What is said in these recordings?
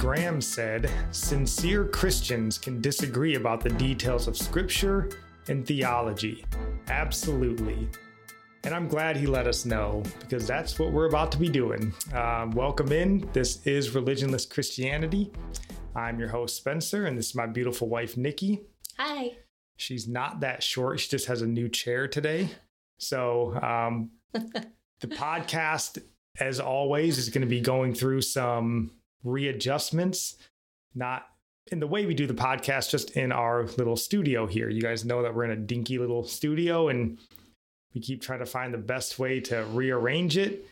Graham said, Sincere Christians can disagree about the details of scripture and theology. Absolutely. And I'm glad he let us know because that's what we're about to be doing. Um, welcome in. This is Religionless Christianity. I'm your host, Spencer, and this is my beautiful wife, Nikki. Hi. She's not that short. She just has a new chair today. So, um, the podcast, as always, is going to be going through some readjustments, not in the way we do the podcast, just in our little studio here. You guys know that we're in a dinky little studio and we keep trying to find the best way to rearrange it.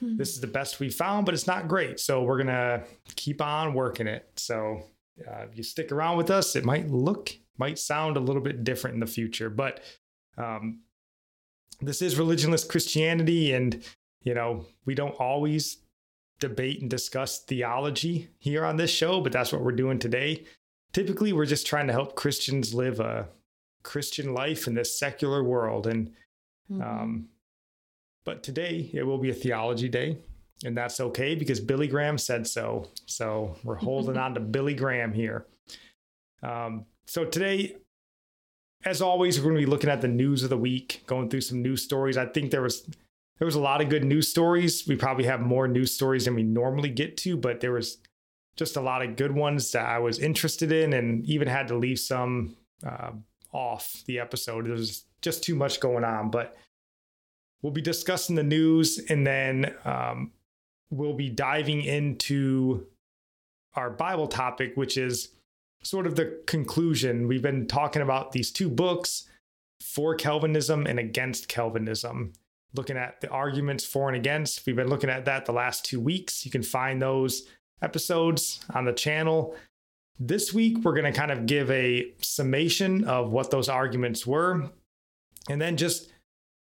This is the best we found, but it's not great. So we're going to keep on working it. So uh, if you stick around with us, it might look, might sound a little bit different in the future, but um, this is religionless Christianity. And, you know, we don't always debate and discuss theology here on this show, but that's what we're doing today. Typically, we're just trying to help Christians live a Christian life in this secular world. And, um, but today it will be a theology day, and that's okay because Billy Graham said so. So we're holding on to Billy Graham here. Um, so today, as always, we're going to be looking at the news of the week, going through some news stories. I think there was there was a lot of good news stories. We probably have more news stories than we normally get to, but there was just a lot of good ones that I was interested in, and even had to leave some uh, off the episode. There was just too much going on, but we'll be discussing the news, and then um, we'll be diving into our Bible topic, which is sort of the conclusion. We've been talking about these two books for Calvinism and against Calvinism, looking at the arguments for and against. We've been looking at that the last two weeks. You can find those episodes on the channel. This week, we're going to kind of give a summation of what those arguments were and then just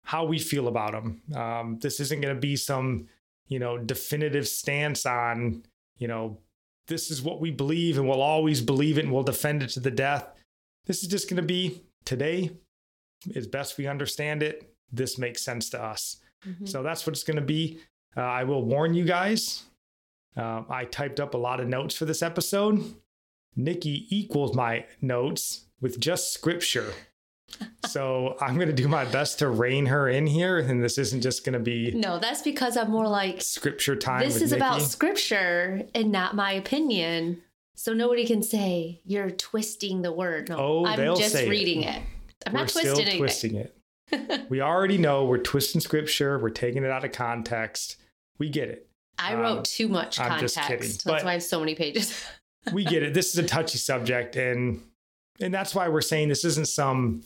how we feel about them. Um, this isn't going to be some, you know, definitive stance on, you know, this is what we believe and we'll always believe it and we'll defend it to the death. This is just going to be today, as best we understand it, this makes sense to us. So that's what it's going to be. Uh, I will warn you guys. Uh, I typed up a lot of notes for this episode. Nikki equals my notes with just scripture. so I'm going to do my best to rein her in here. And this isn't just going to be No, that's because I'm more like scripture time. this is about scripture and not my opinion. So nobody can say you're twisting the word. No, Oh, I'm just say it. reading it. I'm we're not twisting it. twisting it. We already know we're twisting scripture. We're taking it out of context. We get it. I Um, wrote too much I'm context. just kidding, That's but- why I have so many pages. we get it. This is a touchy subject, and and that's why we're saying this isn't some.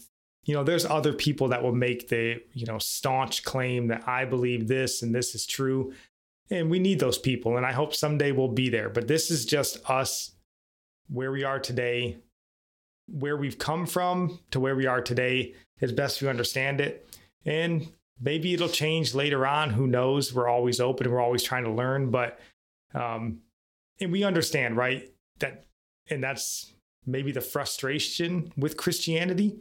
You know, there's other people that will make the you know staunch claim that I believe this and this is true, and we need those people, and I hope someday we'll be there. But this is just us, where we are today, where we've come from to where we are today, as best you understand it, and maybe it'll change later on. Who knows? We're always open. We're always trying to learn, but um, and we understand, right? That and that's maybe the frustration with Christianity.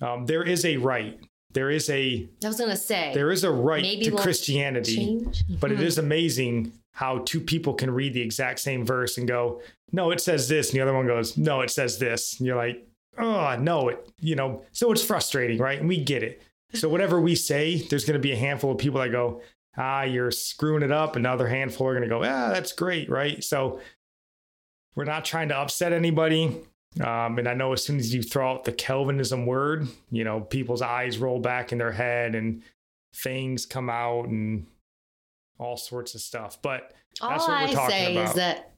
Um, there is a right. There is a I was gonna say there is a right Maybe to we'll Christianity, change. but it Hmm. is amazing how two people can read the exact same verse and go, "No, it says this," and the other one goes, "No, it says this," and you're like, "Oh, no, it," you know. So it's frustrating, right? And we get it. So whatever we say, there's going to be a handful of people that go, "Ah, you're screwing it up," another handful are going to go, "Ah, that's great," right? So we're not trying to upset anybody. Um, and I know as soon as you throw out the Calvinism word, you know, people's eyes roll back in their head and things come out and all sorts of stuff. But All that's what we're I talking say about. is that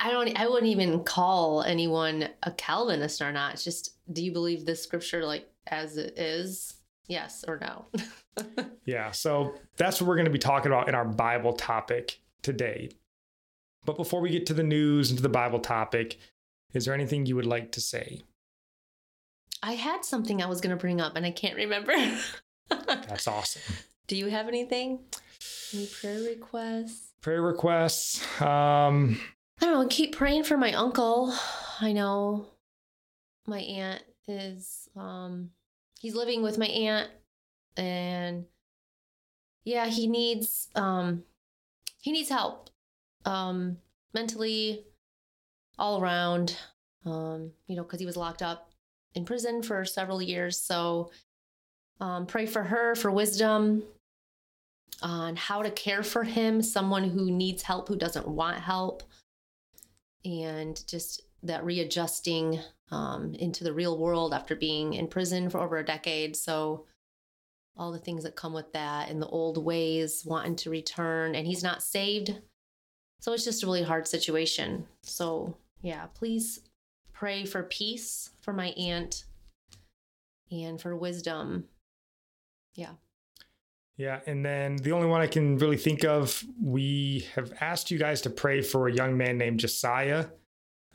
I don't. I wouldn't even call anyone a Calvinist or not. It's just, do you believe this scripture like as it is? Yes or no? Yeah, so that's what we're going to be talking about in our Bible topic today. But before we get to the news and to the Bible topic, is there anything you would like to say? I had something I was going to bring up and I can't remember. That's awesome. do you have anything? Any prayer requests? Prayer requests. Um, I don't know. Keep praying for my uncle. I know my aunt is um he's living with my aunt and yeah, he needs um he needs help. Um mentally all around um you know cuz he was locked up in prison for several years. So um pray for her for wisdom on how to care for him, someone who needs help who doesn't want help and just that readjusting um, into the real world after being in prison for over a decade. So, all the things that come with that and the old ways wanting to return, and he's not saved. So, it's just a really hard situation. So, yeah, please pray for peace for my aunt and for wisdom. Yeah. Yeah, and then the only one I can really think of, we have asked you guys to pray for a young man named Josiah.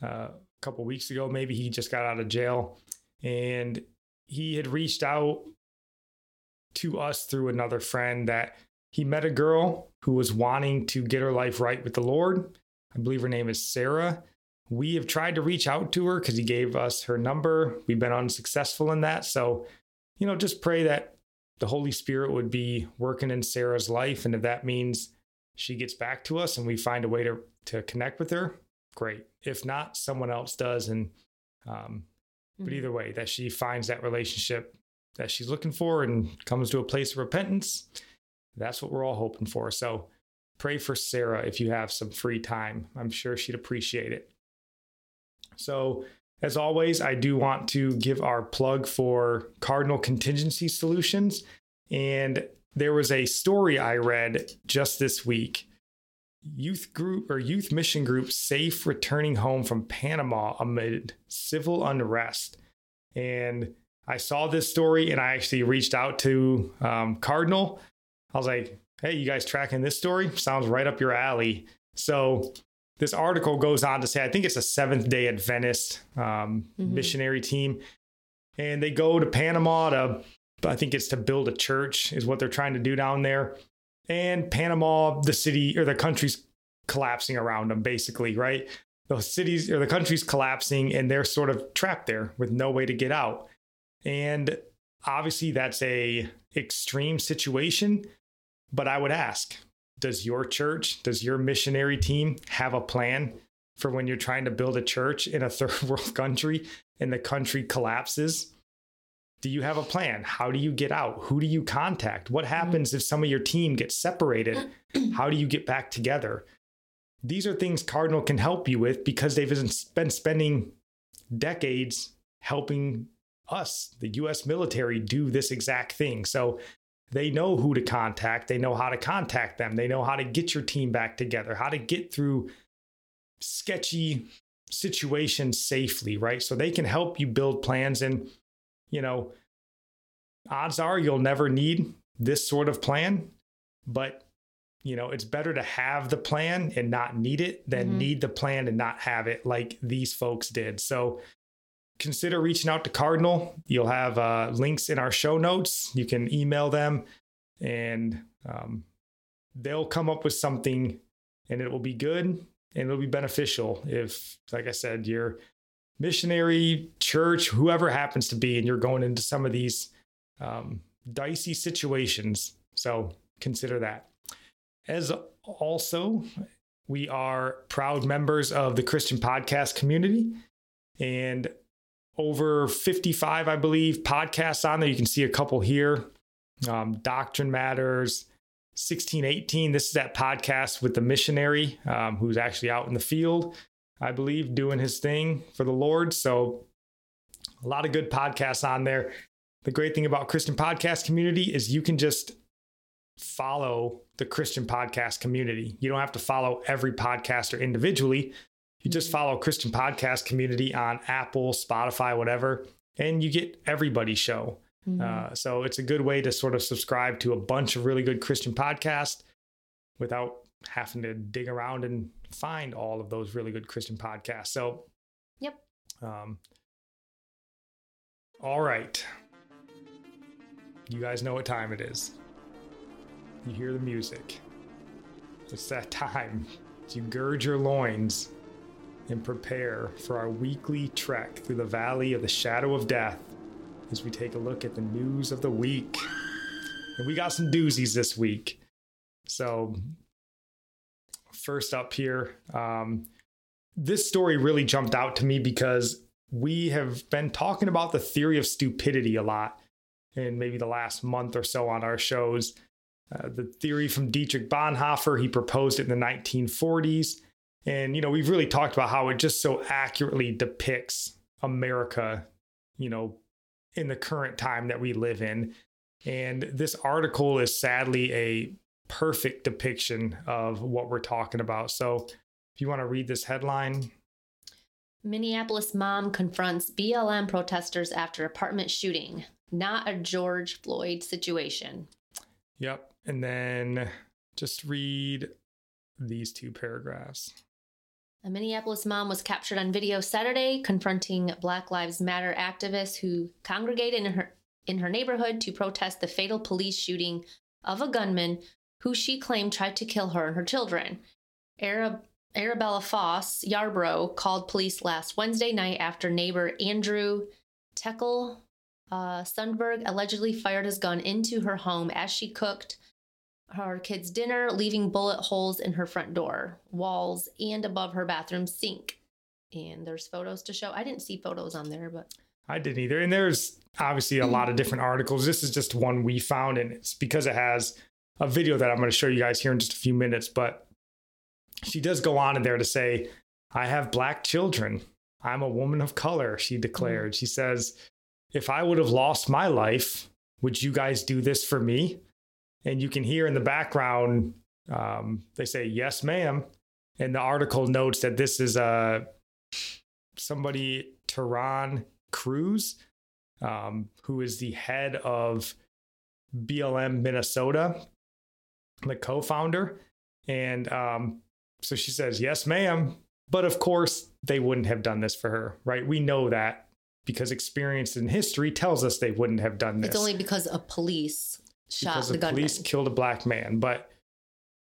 Uh, a couple weeks ago, maybe he just got out of jail, and he had reached out to us through another friend that he met a girl who was wanting to get her life right with the Lord. I believe her name is Sarah. We have tried to reach out to her because he gave us her number. We've been unsuccessful in that. So, you know, just pray that the Holy Spirit would be working in Sarah's life. And if that means she gets back to us and we find a way to, to connect with her, great. If not, someone else does. And, um, but Mhm. either way, that she finds that relationship that she's looking for and comes to a place of repentance. That's what we're all hoping for. So pray for Sarah if you have some free time. I'm sure she'd appreciate it. So, as always, I do want to give our plug for Cardinal Contingency Solutions. And there was a story I read just this week. Youth group or youth mission group safe returning home from Panama amid civil unrest. And I saw this story and I actually reached out to um, Cardinal. I was like, hey, you guys tracking this story? Sounds right up your alley. So this article goes on to say, I think it's a Seventh day Adventist um, Mhm. missionary team. And they go to Panama to, I think it's to build a church, is what they're trying to do down there. And Panama, the city or the country's collapsing around them, basically, right? The cities or the country's collapsing and they're sort of trapped there with no way to get out. And obviously that's a extreme situation, but I would ask, does your church, does your missionary team have a plan for when you're trying to build a church in a third world country and the country collapses? Do you have a plan? How do you get out? Who do you contact? What mm-hmm. happens if some of your team gets separated? How do you get back together? These are things Cardinal can help you with because they've been spending decades helping us, the US military, do this exact thing. So they know who to contact, they know how to contact them, they know how to get your team back together, how to get through sketchy situations safely, right? So they can help you build plans and you know, odds are you'll never need this sort of plan, but you know, it's better to have the plan and not need it than Mhm. need the plan and not have it like these folks did. So consider reaching out to Cardinal. You'll have uh, links in our show notes. You can email them and um, they'll come up with something and it will be good and it'll be beneficial if, like I said, you're missionary, church, whoever happens to be, and you're going into some of these um, dicey situations. So consider that. As also, we are proud members of the Christian podcast community and over 55, I believe, podcasts on there. You can see a couple here um, Doctrine Matters, 1618. This is that podcast with the missionary um, who's actually out in the field, I believe, doing his thing for the Lord. So, a lot of good podcasts on there. The great thing about Christian podcast community is you can just follow the Christian podcast community. You don't have to follow every podcaster individually. You just follow Christian Podcast Community on Apple, Spotify, whatever, and you get everybody's show. Mhm. Uh, so it's a good way to sort of subscribe to a bunch of really good Christian podcasts without having to dig around and find all of those really good Christian podcasts. So, Yep. um, all right. You guys know what time it is. You hear the music. It's that time You gird your loins and prepare for our weekly trek through the valley of the shadow of death as we take a look at the news of the week. And we got some doozies this week. So, first up here, um, this story really jumped out to me because we have been talking about the theory of stupidity a lot in maybe the last month or so on our shows. Uh, the theory from Dietrich Bonhoeffer, he proposed it in the 1940s. And, you know, we've really talked about how it just so accurately depicts America, you know, in the current time that we live in. And this article is sadly a perfect depiction of what we're talking about. So if you want to read this headline, Minneapolis mom confronts BLM protesters after apartment shooting. Not a George Floyd situation. yep. And then just read these two paragraphs. A Minneapolis mom was captured on video Saturday confronting Black Lives Matter activists who congregated in her in her neighborhood to protest the fatal police shooting of a gunman who she claimed tried to kill her and her children. Arab, Arabella Foss Yarbrough called police last Wednesday night after neighbor Andrew Tekle uh, Sundberg allegedly fired his gun into her home as she cooked her kids' dinner, leaving bullet holes in her front door, walls, and above her bathroom sink. And there's photos to show. I didn't see photos on there, but I didn't either. And there's obviously a lot of mm. different articles. This is just one we found, and it's because it has a video that I'm going to show you guys here in just a few minutes. But she does go on in there to say, I have black children. I'm a woman of color, she declared. Mm. She says, If I would have lost my life, would you guys do this for me? And you can hear in the background, um, they say, Yes, ma'am. And the article notes that this is a somebody, Trahern Crews, um, who is the head of BLM Minnesota, the co founder. And um, so she says, Yes, ma'am. But of course, they wouldn't have done this for her, right? We know that because experience in history tells us they wouldn't have done this it's only because a police shot because the the police killed a black man. But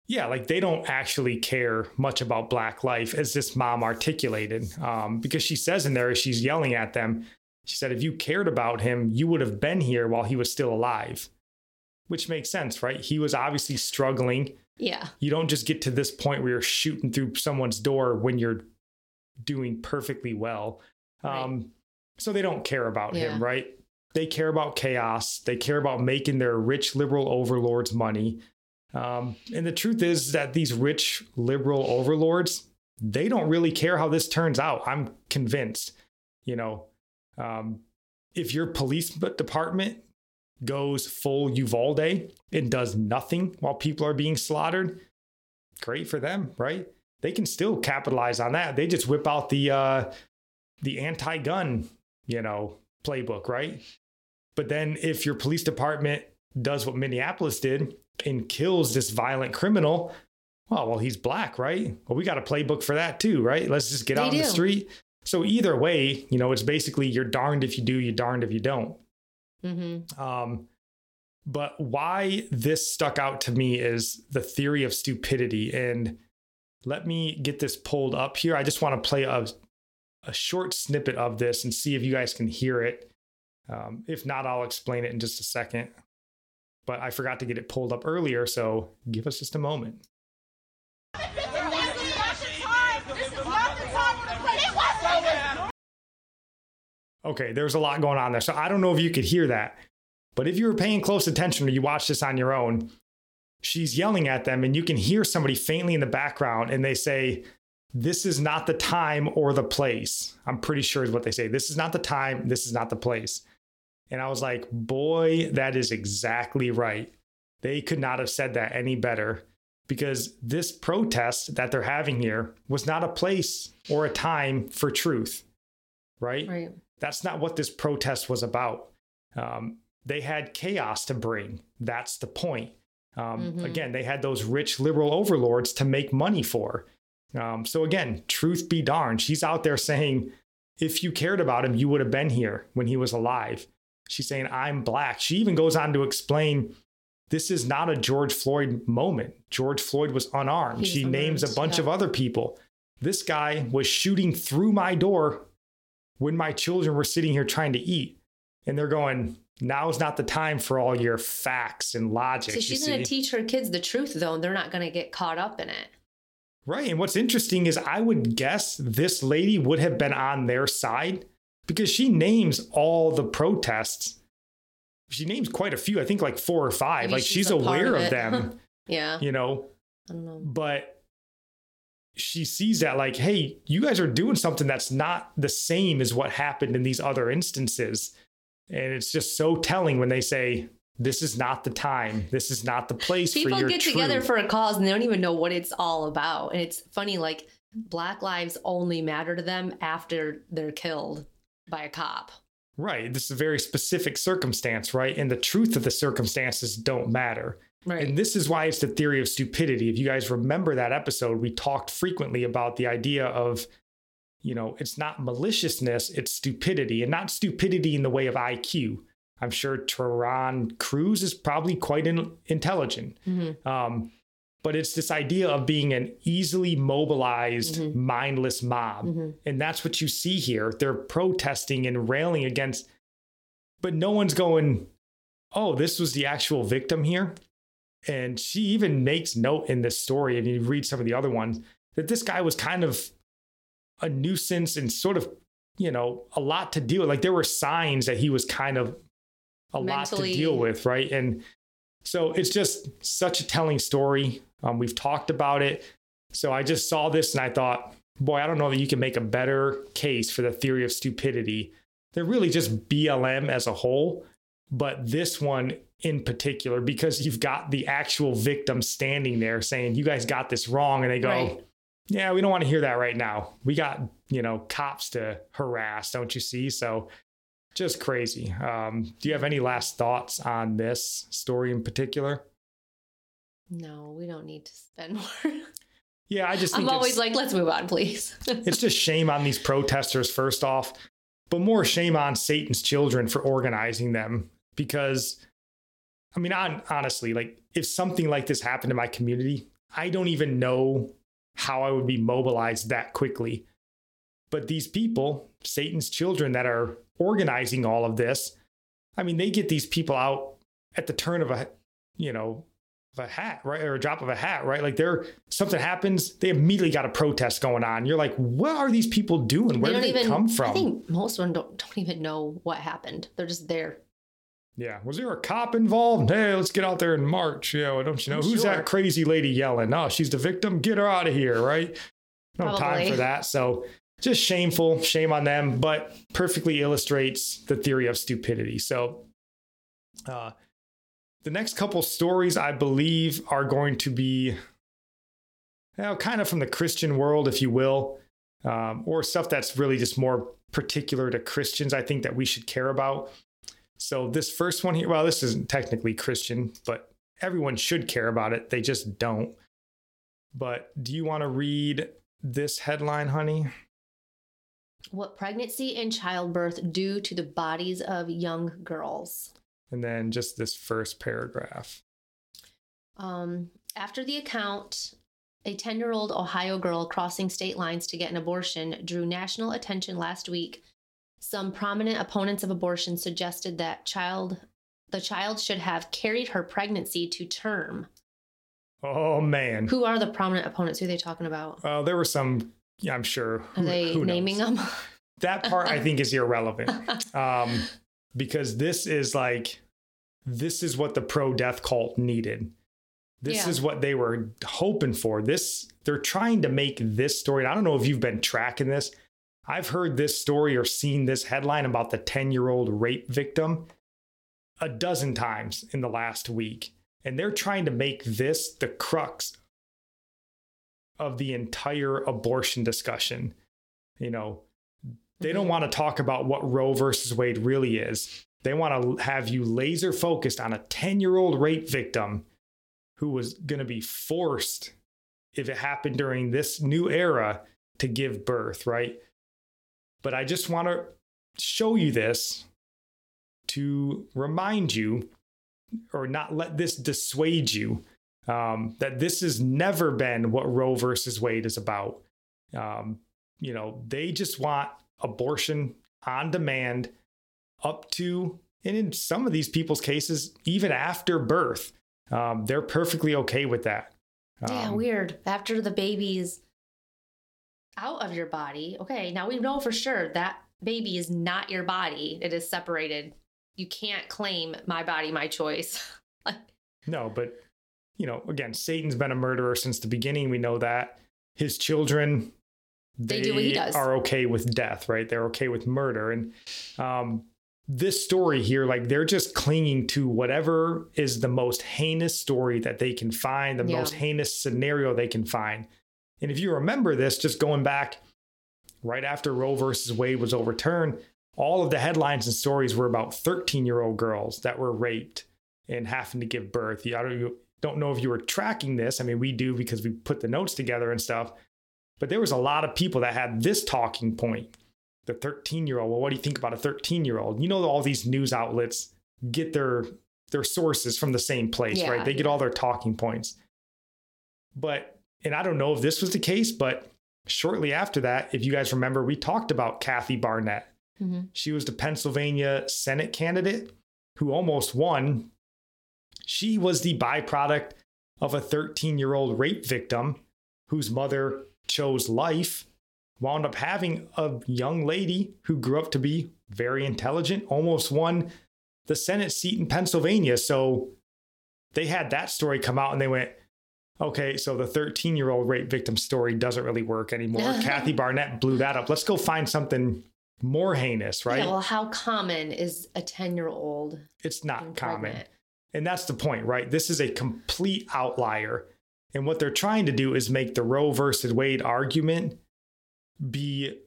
yeah, like they don't actually care much about black life, as this mom articulated. Um, because she says in there, as she's yelling at them, she said, if you cared about him, you would have been here while he was still alive, which makes sense, right? He was obviously struggling. yeah. You don't just get to this point where you're shooting through someone's door when you're doing perfectly well. Right. Um, so they don't care about Yeah. him, right? They care about chaos. They care about making their rich liberal overlords money. Um, and the truth is that these rich liberal overlords, they don't really care how this turns out. I'm convinced. You know, um, if your police department goes full Uvalde and does nothing while people are being slaughtered, great for them, right? They can still capitalize on that. They just whip out the uh, the anti-gun, you know, playbook, right? But then if your police department does what Minneapolis did and kills this violent criminal, well, well, he's black, right? Well, we got a playbook for that too, right? Let's just get They out on the street. So either way, you know, it's basically you're darned if you do, you're darned if you don't. Mm-hmm. Um, but why this stuck out to me is the theory of stupidity. And let me get this pulled up here. I just want to play a, a short snippet of this and see if you guys can hear it. Um, if not, I'll explain it in just a second. But I forgot to get it pulled up earlier, so give us just a moment. Okay, there's a lot going on there. So I don't know if you could hear that, but if you were paying close attention or you watched this on your own, she's yelling at them and you can hear somebody faintly in the background and they say, This is not the time or the place. I'm pretty sure is what they say. This is not the time. This is not the place. And I was like, Boy, that is exactly right. They could not have said that any better. because this protest that they're having here was not a place or a time for truth, right? Right. That's not what this protest was about. Um, they had chaos to bring. That's the point. Um, Mhm. Again, they had those rich liberal overlords to make money for. Um, so, again, truth be darned, she's out there saying, if you cared about him, you would have been here when he was alive. She's saying, I'm black. She even goes on to explain this is not a George Floyd moment. George Floyd was unarmed. He's she names a bunch yeah. of other people. This guy was shooting through my door when my children were sitting here trying to eat. And they're going, now's not the time for all your facts and logic. So she's going to teach her kids the truth, though, and they're not going to get caught up in it. Right. And what's interesting is I would guess this lady would have been on their side because she names all the protests. She names quite a few, I think like four or five. Maybe like she's she's, aware of of them, Yeah. you know, I don't know. but she sees that like, hey, you guys are doing something that's not the same as what happened in these other instances. And it's just so telling when they say, this is not the time. This is not the place for People get together for a cause and they don't even know what it's all about. And it's funny, like, Black lives only matter to them after they're killed by a cop. Right. This is a very specific circumstance, right? And the truth of the circumstances don't matter. Right. And this is why it's the theory of stupidity. If you guys remember that episode, we talked frequently about the idea of, you know, it's not maliciousness, it's stupidity, and not stupidity in the way of IQ. I'm sure Trahern Crews is probably quite in, intelligent. Mhm. Um, but it's this idea of being an easily mobilized, Mhm. mindless mob. Mhm. And that's what you see here. They're protesting and railing against, but no one's going, oh, this was the actual victim here. And she even makes note in this story, and you read some of the other ones, that this guy was kind of a nuisance and sort of, you know, a lot to deal with. Like there were signs that he was kind of a lot to deal with, right? And so it's just such a telling story. Um, we've talked about it. So I just saw this and I thought, boy, I don't know that you can make a better case for the theory of stupidity. They're really just BLM as a whole, but this one in particular, because you've got the actual victim standing there saying, you guys got this wrong. And they go, Right. yeah, we don't want to hear that right now. We got, you know, cops to harass, don't you see? So just crazy. Um, do you have any last thoughts on this story in particular? No, we don't need to spend more. Yeah, I just think I'm always like, let's move on, please. it's just shame on these protesters, first off, but more shame on Satan's children for organizing them. Because, I mean, on, honestly, like if something like this happened in my community, I don't even know how I would be mobilized that quickly. But these people, Satan's children that are organizing all of this, I mean, they get these people out at the turn of a, you know, a hat, right? Or a drop of a hat, right? Like they're something happens, they immediately got a protest going on. You're like, what are these people doing? Where they do they even come from? I think most of them don't, don't even know what happened. They're just there. Yeah. Was there a cop involved? Hey, let's get out there and march. Yeah. Well, don't you know? I'm Who's sure. that crazy lady yelling? Oh, she's the victim. Get her out of here. Right. No time for that. So just shameful. Shame on them, but perfectly illustrates the theory of stupidity. So, uh, the next couple stories, I believe, are going to be you know, kind of from the Christian world, if you will, um, or stuff that's really just more particular to Christians, I think that we should care about. So, this first one here, well, this isn't technically Christian, but everyone should care about it. They just don't. But do you want to read this headline, honey? What pregnancy and childbirth do to the bodies of young girls. And then just this first paragraph. Um, after the account, a 10 year old Ohio girl crossing state lines to get an abortion drew national attention last week. Some prominent opponents of abortion suggested that child the child should have carried her pregnancy to term. Oh, man. Who are the prominent opponents? Who are they talking about? Well, there were some, yeah, I'm sure. Are Who- they who naming them? That part I think is irrelevant. um, because this is like, this is what the pro death cult needed. This Yeah. is what they were hoping for. This, they're trying to make this story. I don't know if you've been tracking this. I've heard this story or seen this headline about the 10 year old rape victim a dozen times in the last week. And they're trying to make this the crux of the entire abortion discussion. You know, they don't want to talk about what Roe versus Wade really is. They want to have you laser focused on a 10 year old rape victim who was going to be forced, if it happened during this new era, to give birth, right? But I just want to show you this to remind you or not let this dissuade you um, that this has never been what Roe versus Wade is about. Um, you know, they just want abortion on demand up to, and in some of these people's cases, even after birth. Um, they're perfectly okay with that. Yeah, Um, weird. After the baby's out of your body, okay, now we know for sure that baby is not your body. It is separated. You can't claim my body, my choice. like, No, but you know, again, Satan's been a murderer since the beginning. We know that his children They do what he does. are okay with death, right? They're okay with murder, and um, this story here, like they're just clinging to whatever is the most heinous story that they can find, the Yeah. most heinous scenario they can find. And if you remember this, just going back right after Roe versus Wade was overturned, all of the headlines and stories were about 13 year old girls that were raped and having to give birth. I don't, you don't know if you were tracking this. I mean, we do because we put the notes together and stuff. But there was a lot of people that had this talking point. The 13 year old. Well, what do you think about a 13 year old? You know, all these news outlets get their their sources from the same place, Yeah, right? They get all their talking points. But and I don't know if this was the case, but shortly after that, if you guys remember, we talked about Kathy Barnette. Mhm. She was the Pennsylvania Senate candidate who almost won. She was the byproduct of a 13 year old rape victim whose mother chose life, wound up having a young lady who grew up to be very intelligent, almost won the Senate seat in Pennsylvania. So they had that story come out and they went, okay, so the 13 year old rape victim story doesn't really work anymore. Kathy Barnette blew that up. Let's go find something more heinous, right? Yeah, well, how common is a 10 year old? it's not common. And that's the point, right? This is a complete outlier. And what they're trying to do is make the Roe versus Wade argument be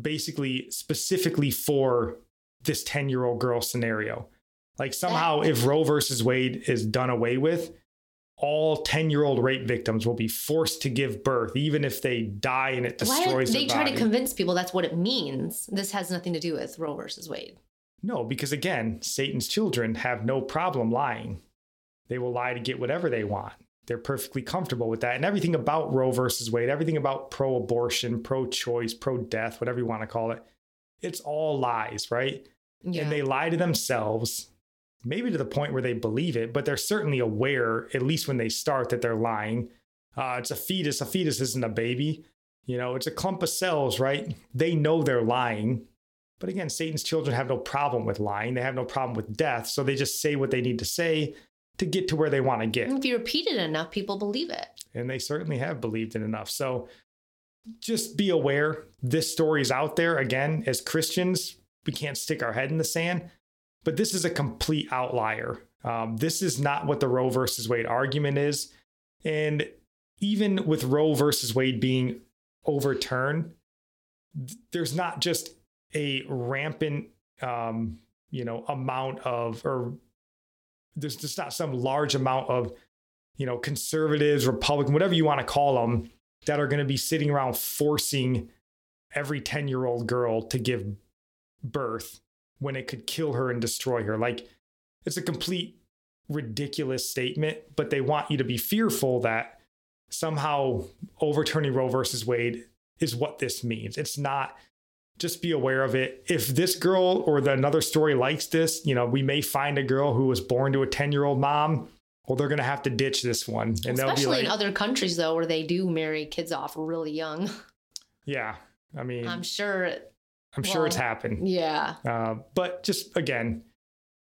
basically specifically for this 10 year old girl scenario. Like somehow, if Roe versus Wade is done away with, all 10 year old rape victims will be forced to give birth, even if they die and it destroys Why they try body. to convince people that's what it means? This has nothing to do with Roe versus Wade. No, because again, Satan's children have no problem lying. They will lie to get whatever they want. They're perfectly comfortable with that. And everything about Roe versus Wade, everything about pro abortion, pro choice, pro death, whatever you want to call it, it's all lies, right? Yeah. And they lie to themselves, maybe to the point where they believe it, but they're certainly aware, at least when they start, that they're lying. Uh, it's a fetus. A fetus isn't a baby. You know, it's a clump of cells, right? They know they're lying. But again, Satan's children have no problem with lying. They have no problem with death. So they just say what they need to say to get to where they want to get. if you repeat it enough, people believe it. And they certainly have believed it enough. So just be aware this story's out there. Again, as Christians, we can't stick our head in the sand, but this is a complete outlier. Um, this is not what the Roe versus Wade argument is. And even with Roe versus Wade being overturned, th- there's not just a rampant, um, you know, amount of, or there's just not some large amount of, you know, conservatives, Republican, whatever you want to call them, that are going to be sitting around forcing every 10 year old girl to give birth when it could kill her and destroy her. Like, it's a complete ridiculous statement, but they want you to be fearful that somehow overturning Roe versus Wade is what this means. It's not. Just be aware of it. If this girl or the another story likes this, you know, we may find a girl who was born to a 10 year old mom. Well, they're going to have to ditch this one. And Especially like, in other countries, though, where they do marry kids off really young. yeah. I mean, I'm sure. I'm sure it's happened. Yeah. Uh, but just again,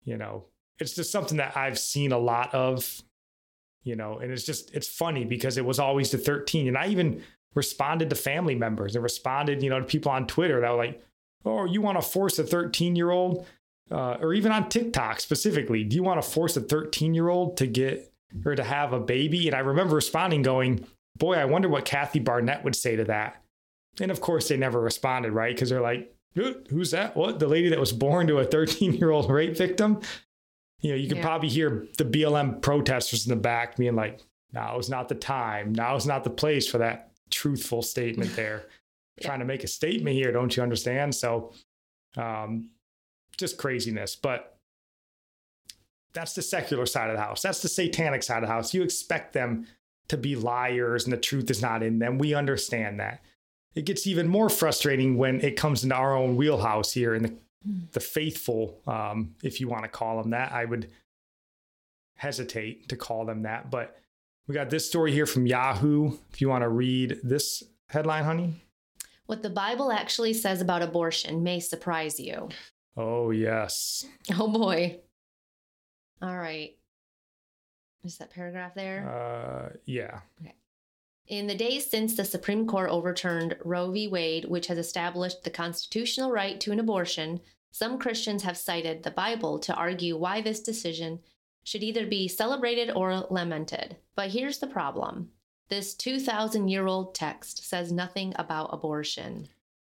you know, it's just something that I've seen a lot of, you know, and it's just, it's funny because it was always the 13. And I even responded to family members and responded, you know, to people on Twitter that were like, oh, you want to force a 13 year old, uh, or even on TikTok specifically, do you want to force a 13 year old to get or to have a baby? And I remember responding, going, boy, I wonder what Kathy Barnette would say to that. And of course, they never responded, right? Because they're like, who's that? What? The lady that was born to a 13 year old rape victim? You know, you could Yeah. probably hear the BLM protesters in the back being like, now is not the time. Now is not the place for that truthful statement there. Yeah. Trying to make a statement here, don't you understand? So, um, just craziness. But that's the secular side of the house. That's the satanic side of the house. You expect them to be liars and the truth is not in them. We understand that. It gets even more frustrating when it comes into our own wheelhouse here in the, the faithful, um, if you want to call them that. I would hesitate to call them that. But we got this story here from Yahoo. If you want to read this headline, honey. What the Bible actually says about abortion may surprise you. Oh, yes. Oh boy. All right. Is that paragraph there? Uh, yeah. In the days since the Supreme Court overturned Roe v. Wade, which has established the constitutional right to an abortion, some Christians have cited the Bible to argue why this decision should either be celebrated or lamented. But here's the problem this 2,000 year old text says nothing about abortion.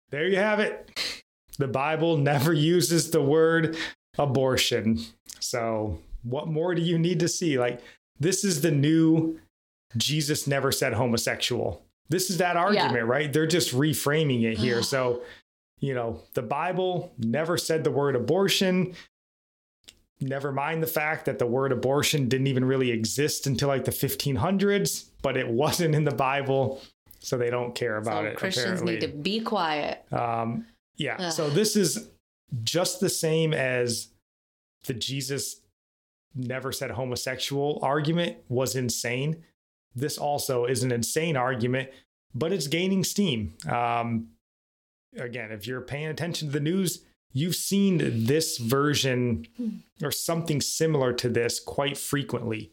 There you have it. The Bible never uses the word abortion. So, what more do you need to see? Like, this is the new Jesus never said homosexual. This is that argument, right? They're just reframing it here. so, you know, the Bible never said the word abortion. Never mind the fact that the word abortion didn't even really exist until like the 1500s, but it wasn't in the Bible. So they don't care about so it. Christians apparently. need to be quiet. Um, yeah. Ugh. So this is just the same as the Jesus never said homosexual argument was insane. This also is an insane argument, but it's gaining steam. Um, again, if you're paying attention to the news, you've seen this version or something similar to this quite frequently.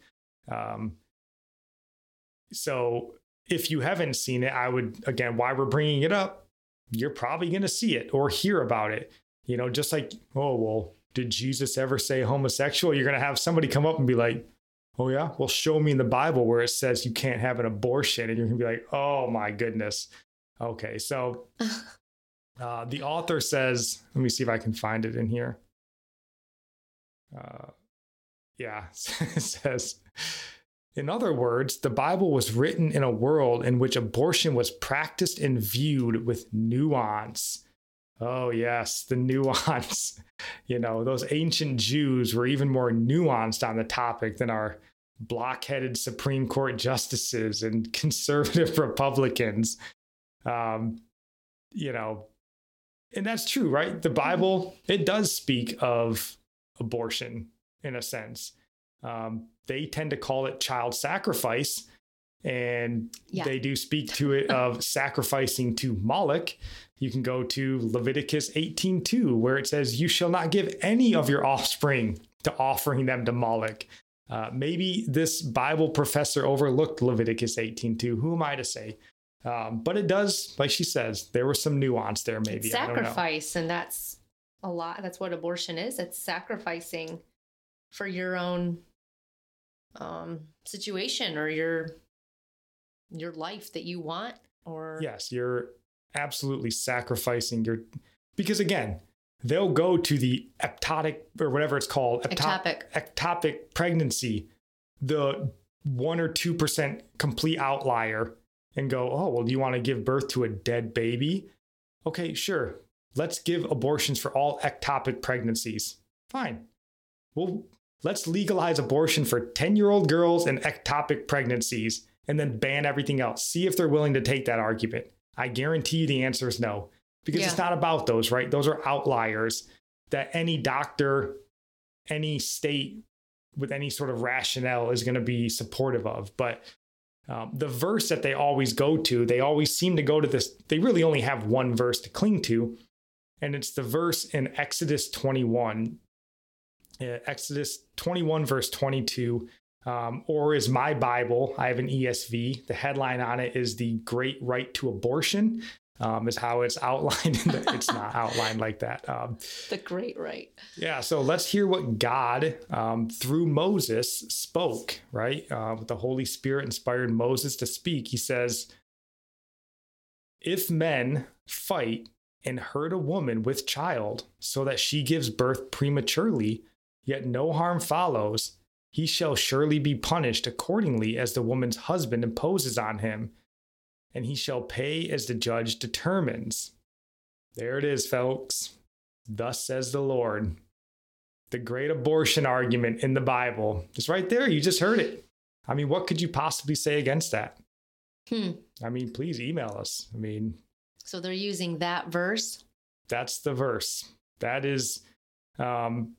Um, so if you haven't seen it, I would, again, why we're bringing it up, you're probably going to see it or hear about it. You know, just like, oh, well, did Jesus ever say homosexual? You're going to have somebody come up and be like, oh, yeah, well, show me in the Bible where it says you can't have an abortion. And you're going to be like, oh, my goodness. Okay. So uh, the author says, let me see if I can find it in here. Uh, yeah, says, in other words, the Bible was written in a world in which abortion was practiced and viewed with nuance. Oh, yes, the nuance. You know, those ancient Jews were even more nuanced on the topic than our blockheaded Supreme Court justices and conservative Republicans. Um, you know, and that's true, right? The Bible, it does speak of abortion in a sense. Um, they tend to call it child sacrifice, and Yeah. they do speak to it of sacrificing to Moloch. You can go to Leviticus 18:2, where it says, "You shall not give any of your offspring to offering them to Moloch." Uh, maybe this Bible professor overlooked Leviticus 18:2. Who am I to say? Um, but it does, like she says, there was some nuance there. Maybe It's I don't know. sacrifice, and that's a lot. That's what abortion is. It's sacrificing for your own um, situation or your your life that you want. Or Yes, you're absolutely sacrificing your because again, they'll go to the ectopic or whatever it's called, Ectopic. ectopic pregnancy, the one or two percent complete outlier, and go, oh well, do you want to give birth to a dead baby? Okay, sure. Let's give abortions for all ectopic pregnancies. Fine. Well, let's legalize abortion for 10 year old girls and ectopic pregnancies and then ban everything else. See if they're willing to take that argument. I guarantee you the answer is no, because it's not about those, right? Those are outliers that any doctor, any state with any sort of rationale is going to be supportive of. But um, the verse that they always go to, they always seem to go to this. They really only have one verse to cling to, and it's the verse in Exodus 21. Uh, Exodus 21, verse 22, um, or is my Bible. I have an ESV. The headline on it is The Great Right to Abortion. Um, is how it's outlined. In the, it's not outlined like that. Um, The great right. yeah, so let's hear what God, um, through Moses, spoke, right? Uh, with the Holy Spirit inspired Moses to speak. He says, If men fight and hurt a woman with child so that she gives birth prematurely, yet no harm follows, he shall surely be punished accordingly as the woman's husband imposes on him, and he shall pay as the judge determines. There it is, folks. Thus says the Lord. The great abortion argument in the Bible. is right there. You just heard it. I mean, what could you possibly say against that? Hmm. I mean, please email us. I mean, So they're using that verse. that's the verse. That is, um,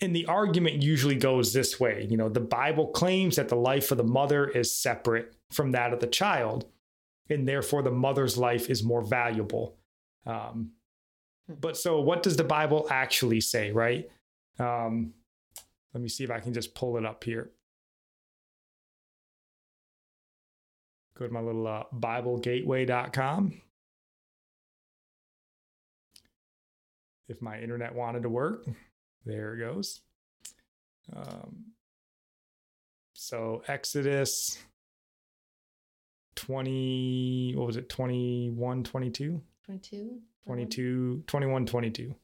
and the argument usually goes this way. You know, the Bible claims that the life of the mother is separate from that of the child, and therefore the mother's life is more valuable. Um, but so, what does the Bible actually say, right? Um, let me see if I can just pull it up here. Go to my little uh, BibleGateway.com. If my internet wanted to work, there it goes. Um, so Exodus 20, what was it, 21, 22? 22. 22, 21, 22.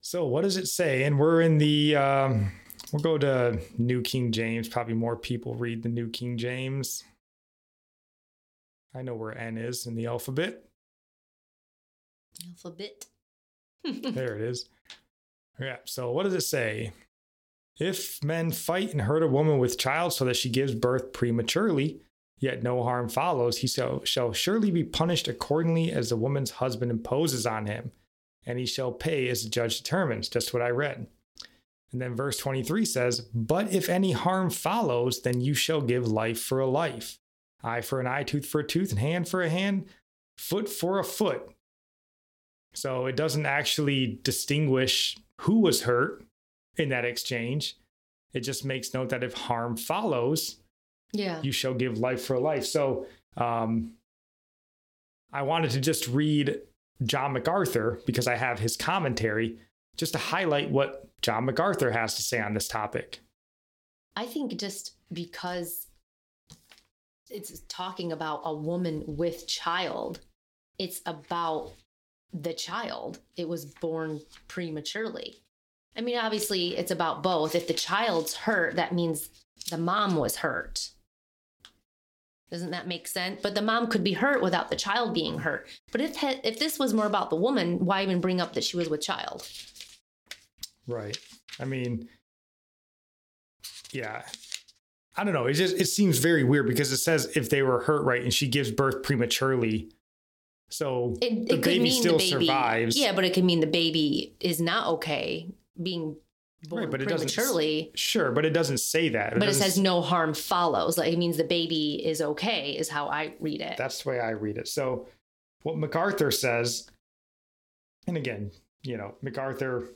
So what does it say? And we're in the, um, we'll go to New King James. Probably more people read the New King James. I know where N is in the alphabet. Alphabet. there it is. Yeah. So what does it say? If men fight and hurt a woman with child so that she gives birth prematurely, yet no harm follows, he shall, shall surely be punished accordingly as the woman's husband imposes on him, and he shall pay as the judge determines. Just what I read. And then verse 23 says, But if any harm follows, then you shall give life for a life, eye for an eye, tooth for a tooth, and hand for a hand, foot for a foot. So it doesn't actually distinguish who was hurt in that exchange. It just makes note that if harm follows, Yeah. you shall give life for life. So um, I wanted to just read John MacArthur because I have his commentary just to highlight what John MacArthur has to say on this topic. I think just because it's talking about a woman with child, it's about the child. It was born prematurely. I mean, obviously, it's about both. If the child's hurt, that means the mom was hurt. Doesn't that make sense? But the mom could be hurt without the child being hurt. But if if this was more about the woman, why even bring up that she was with child? Right. I mean, yeah. I don't know. It just it seems very weird because it says if they were hurt right and she gives birth prematurely. So It, the could baby mean still the baby, survives. Yeah, but it could mean the baby is not okay being born Right, but it doesn't prematurely. Sure, but it doesn't say that. But it says no harm follows. Like it means the baby is okay, is how I read it. That's the way I read it. So, what MacArthur says, and again, you know, MacArthur,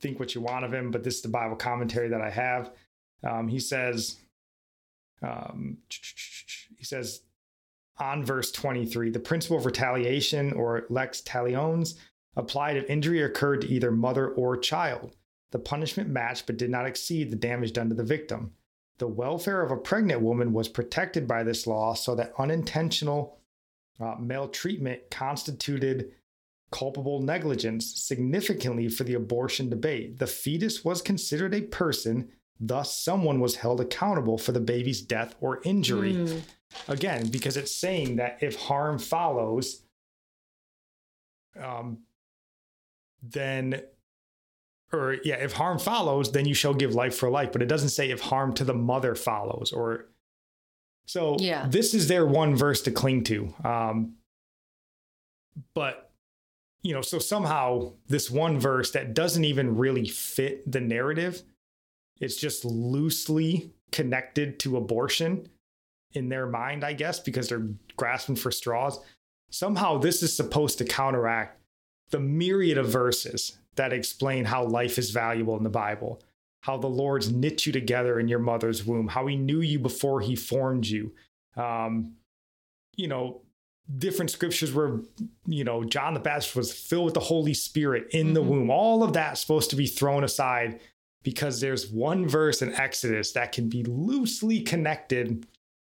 think what you want of him, but this is the Bible commentary that I have. Um, he says, um, he says on verse 23, the principle of retaliation or lex talionis applied if injury occurred to either mother or child. The punishment matched but did not exceed the damage done to the victim. The welfare of a pregnant woman was protected by this law so that unintentional uh, maltreatment constituted culpable negligence significantly for the abortion debate. The fetus was considered a person, thus, someone was held accountable for the baby's death or injury. Mm. Again, because it's saying that if harm follows, um, then or yeah, if harm follows, then you shall give life for life. But it doesn't say if harm to the mother follows or so Yeah. this is their one verse to cling to. Um, but you know, so somehow this one verse that doesn't even really fit the narrative, it's just loosely connected to abortion in their mind, I guess, because they're grasping for straws. Somehow this is supposed to counteract the myriad of verses that explain how life is valuable in the Bible, how the Lord's knit you together in your mother's womb, how he knew you before he formed you. Um, you know, different scriptures where you know John the Baptist was filled with the Holy Spirit in the womb. All of that's supposed to be thrown aside because there's one verse in Exodus that can be loosely connected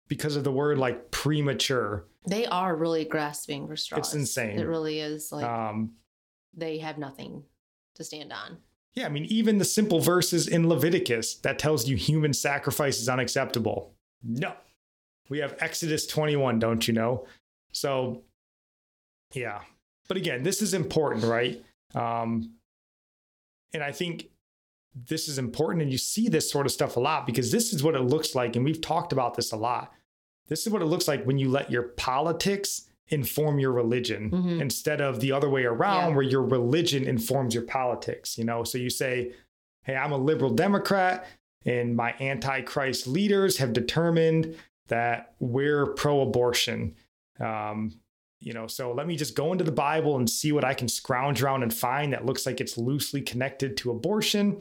because of the word like premature. They are really grasping for straws. It's insane. It really is like Um, they have nothing to stand on. yeah, I mean, even the simple verses in Leviticus that tells you human sacrifice is unacceptable. No, we have Exodus 21, don't you know? So, yeah. But again, this is important, right? Um, and I think this is important. And you see this sort of stuff a lot because this is what it looks like. And we've talked about this a lot. This is what it looks like when you let your politics inform your religion Mhm. instead of the other way around Yeah. where your religion informs your politics, you know? So you say, hey, I'm a liberal Democrat and my antichrist leaders have determined that we're pro-abortion. Um, you know, so let me just go into the Bible and see what I can scrounge around and find that looks like it's loosely connected to abortion.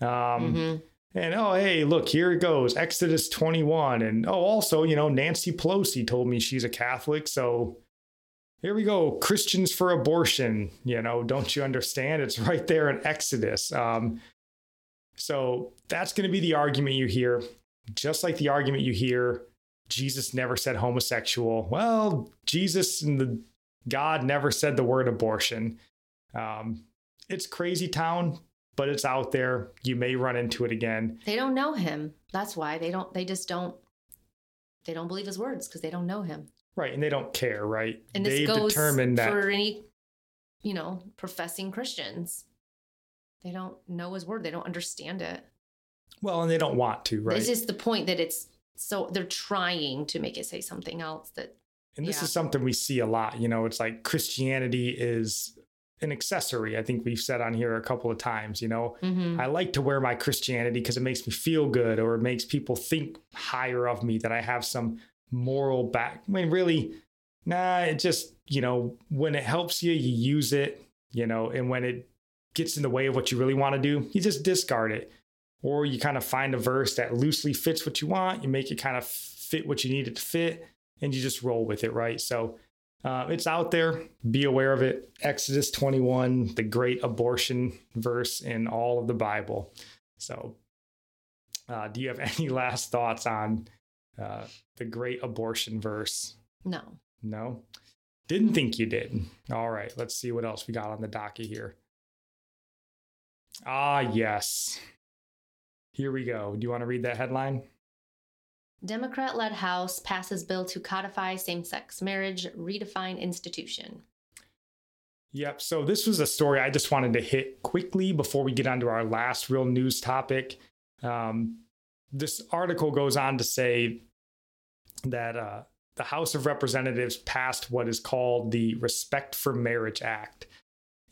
Um, Mhm. And oh, hey, look, here it goes Exodus 21. And oh, also, you know, Nancy Pelosi told me she's a Catholic. So here we go Christians for abortion. You know, don't you understand? It's right there in Exodus. Um, so that's going to be the argument you hear, just like the argument you hear Jesus never said homosexual. Well, Jesus and the God never said the word abortion. Um, it's crazy town, but it's out there. You may run into it again. They don't know him. That's why they don't. They just don't. They don't believe his words because they don't know him. Right. And they don't care, right? And this They've goes determined that. for any, you know, professing Christians. They don't know his word. They don't understand it. well, and they don't want to, right? This is the point that it's so they're trying to make it say something else that And this Yeah. is something we see a lot. You know, it's like Christianity is an accessory. I think we've said on here a couple of times, you know, Mhm. I like to wear my Christianity because it makes me feel good or it makes people think higher of me that I have some moral back. I mean, really, nah, it just, you know, when it helps you, you use it, you know, and when it gets in the way of what you really want to do, you just discard it. Or you kind of find a verse that loosely fits what you want, you make it kind of fit what you need it to fit, and you just roll with it, right? So uh, it's out there. Be aware of it. Exodus 21, the great abortion verse in all of the Bible. So, uh, do you have any last thoughts on uh, the great abortion verse? no. No? Didn't think you did. All right, let's see what else we got on the docket here. Ah, yes. Here we go. Do you want to read that headline? Democrat led House passes bill to codify same sex marriage, redefine institution. Yep. So this was a story I just wanted to hit quickly before we get on to our last real news topic. Um, this article goes on to say that uh, the House of Representatives passed what is called the Respect for Marriage Act.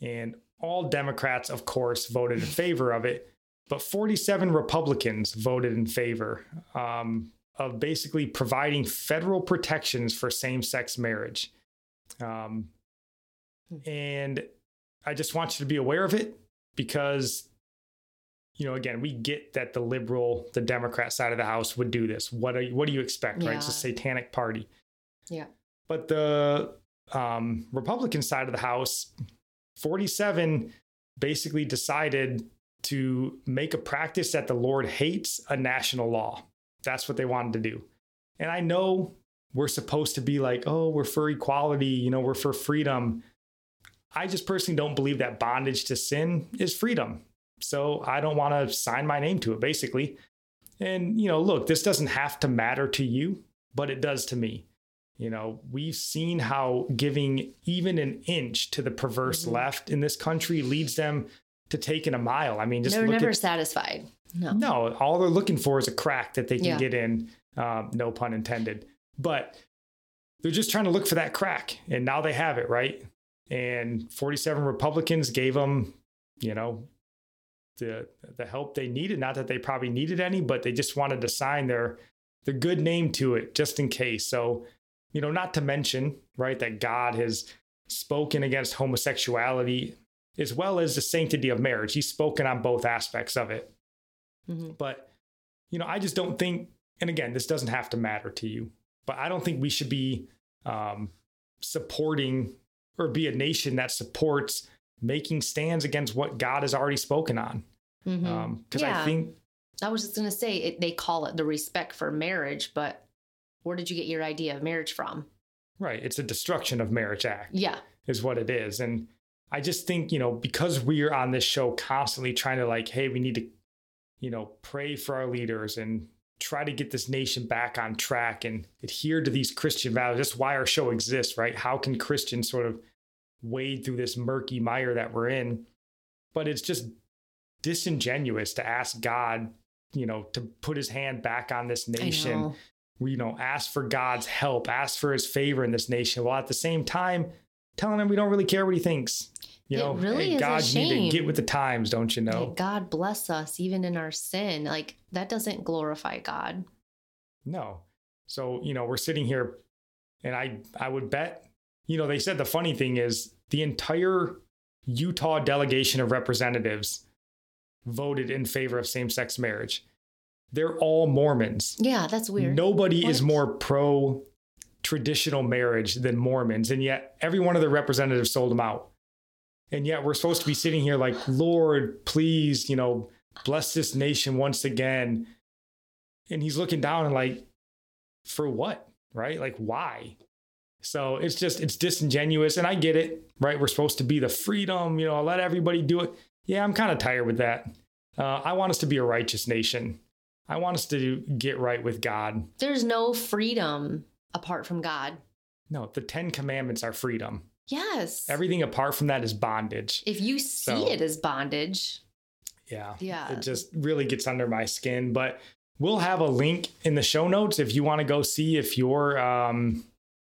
And all Democrats, of course, voted in favor of it, but 47 Republicans voted in favor um, of basically providing federal protections for same sex marriage. Um, and I just want you to be aware of it because, you know, again, we get that the liberal, the Democrat side of the House would do this. What are you, what do you expect, right? It's a satanic party. Yeah. But the um, Republican side of the House, 47 basically decided to make a practice that the Lord hates a national law. That's what they wanted to do. And I know we're supposed to be like, oh, we're for equality, you know, we're for freedom. I just personally don't believe that bondage to sin is freedom. So I don't want to sign my name to it, basically. And, you know, look, this doesn't have to matter to you, but it does to me. You know, we've seen how giving even an inch to the perverse Mhm. left in this country leads them to taking a mile. I mean, just They're look never at satisfied. No. no, all they're looking for is a crack that they can Yeah. get in. Um, no pun intended. But they're just trying to look for that crack, and now they have it, right? And 47 Republicans gave them, you know, the the help they needed. Not that they probably needed any, but they just wanted to sign their their good name to it just in case. So, you know, not to mention, right, that God has spoken against homosexuality as well as the sanctity of marriage. He's spoken on both aspects of it. Mhm. But, you know, I just don't think, and again, this doesn't have to matter to you, but I don't think we should be um, supporting or be a nation that supports making stands against what God has already spoken on. Mhm. Um, because Yeah. I think I was just gonna say it, they call it the respect for marriage, but where did you get your idea of marriage from? right, it's a destruction of marriage act. Yeah. is what it is. And I just think, you know, because we're on this show constantly trying to like, hey, we need to, you know, pray for our leaders and try to get this nation back on track and adhere to these Christian values. That's why our show exists, right? How can Christians sort of wade through this murky mire that we're in? But it's just disingenuous to ask God, you know, to put his hand back on this nation know. you know, ask for God's help, ask for his favor in this nation, while at the same time telling him we don't really care what he thinks. You It know, really is a God, you need shame. to get with the times, don't you know? God bless us even in our sin. Like that doesn't glorify God. No. So, you know, we're sitting here and I I would bet, you know, they said the funny thing is the entire Utah delegation of representatives voted in favor of same-sex marriage. They're all Mormons. Yeah, that's weird. Nobody is more pro traditional marriage than Mormons, and yet every one of the representatives sold them out. And yet we're supposed to be sitting here like, Lord, please, you know, bless this nation once again. And he's looking down and like, for what? Right? Like, why? So it's just, it's disingenuous. And I get it, right? We're supposed to be the freedom, you know, let everybody do it. Yeah, I'm kind of tired with that. Uh, I want us to be a righteous nation. I want us to get right with God. There's no freedom apart from God. No, the Ten Commandments are freedom. Yes. Everything apart from that is bondage. if you see So- it as bondage, Yeah. Yeah. It just really gets under my skin. But we'll have a link in the show notes if you want to go see if your, um,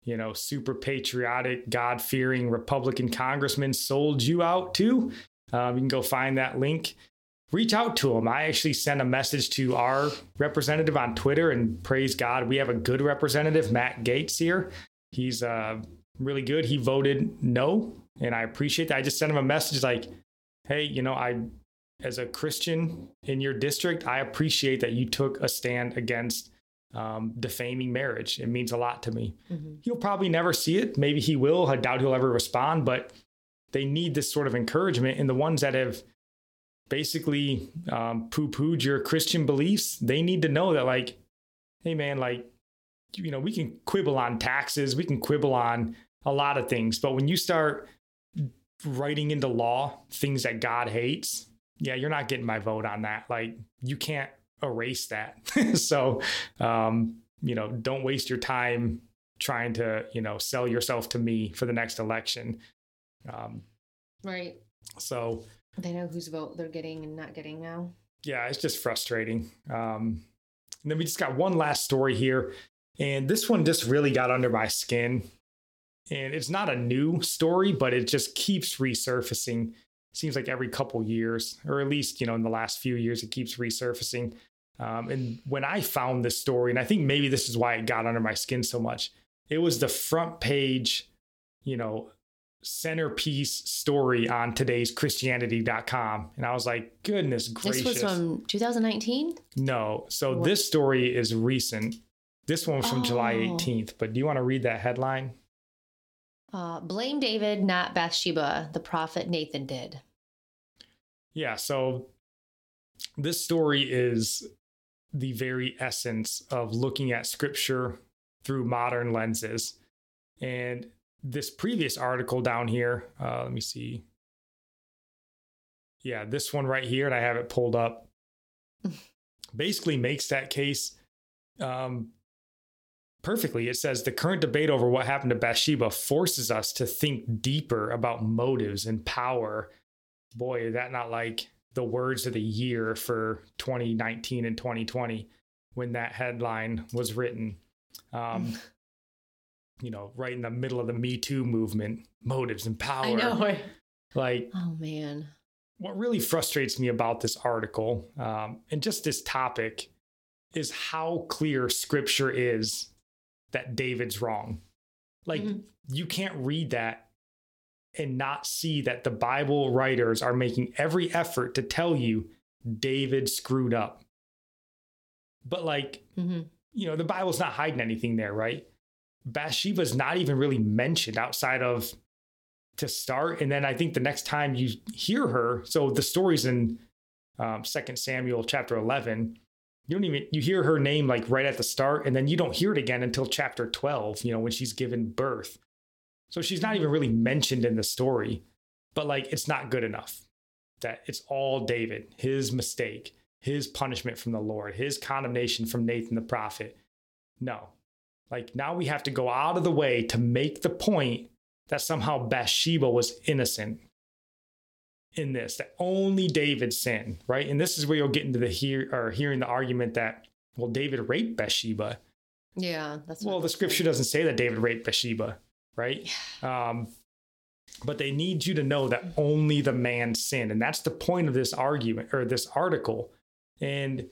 you know, super patriotic, God fearing Republican congressman sold you out too. Um, you can go find that link. Reach out to him. I actually sent a message to our representative on Twitter and praise God. We have a good representative, Matt Gaetz here. He's uh, really good. He voted no, and I appreciate that. I just sent him a message like, hey, you know, I as a Christian in your district, I appreciate that you took a stand against um, defaming marriage. It means a lot to me. Mhm. He'll probably never see it. Maybe he will. I doubt he'll ever respond, but they need this sort of encouragement. And the ones that have basically um, poo pooed your Christian beliefs, they need to know that, like, hey, man, like, you know, we can quibble on taxes, we can quibble on a lot of things, but when you start writing into law things that God hates, yeah, you're not getting my vote on that. Like, you can't erase that. so, um, you know, don't waste your time trying to, you know, sell yourself to me for the next election. Um, right? so, They know whose vote they're getting and not getting now. yeah, it's just frustrating. Um, and then we just got one last story here, and this one just really got under my skin. And it's not a new story, but it just keeps resurfacing. Seems like every couple years, or at least you know in the last few years, it keeps resurfacing. Um, and when I found this story, and I think maybe this is why it got under my skin so much, it was the front page, you know, centerpiece story on today's Christianity.com. And I was like, goodness gracious. This was from 2019. No. So What? this story is recent. This one was from July Oh. 18th. But do you want to read that headline? Uh, blame David, not Bathsheba. The prophet Nathan did. Yeah. So this story is the very essence of looking at scripture through modern lenses. And this previous article down here, uh, let me see. Yeah, this one right here, and I have it pulled up, basically makes that case um, perfectly. It says the current debate over what happened to Bathsheba forces us to think deeper about motives and power. Boy, is that not like the words of the year for 2019 and 2020 when that headline was written. Um, you know, right in the middle of the Me Too movement, motives and power. I know. Like, Oh man. what really frustrates me about this article um, and just this topic is how clear scripture is that David's wrong. Like, Mhm. you can't read that and not see that the Bible writers are making every effort to tell you David screwed up. But, like, hmm you know, the Bible's not hiding anything there, right? Bathsheba's not even really mentioned outside of to start. And then I think the next time you hear her, so the story's in um, 2 Samuel chapter 11. You don't even, you hear her name like right at the start, and then you don't hear it again until chapter 12, you know, when she's given birth. So she's not even really mentioned in the story, but like it's not good enough that it's all David, his mistake, his punishment from the Lord, his condemnation from Nathan the prophet. No. Like now we have to go out of the way to make the point that somehow Bathsheba was innocent in this, that only David sinned, right? And this is where you'll get into the hear or hearing the argument that, well, David raped Bathsheba. Yeah, that's Well, the scripture doesn't say that David raped Bathsheba, right? Um, but they need you to know that only the man sinned. And that's the point of this argument or this article. And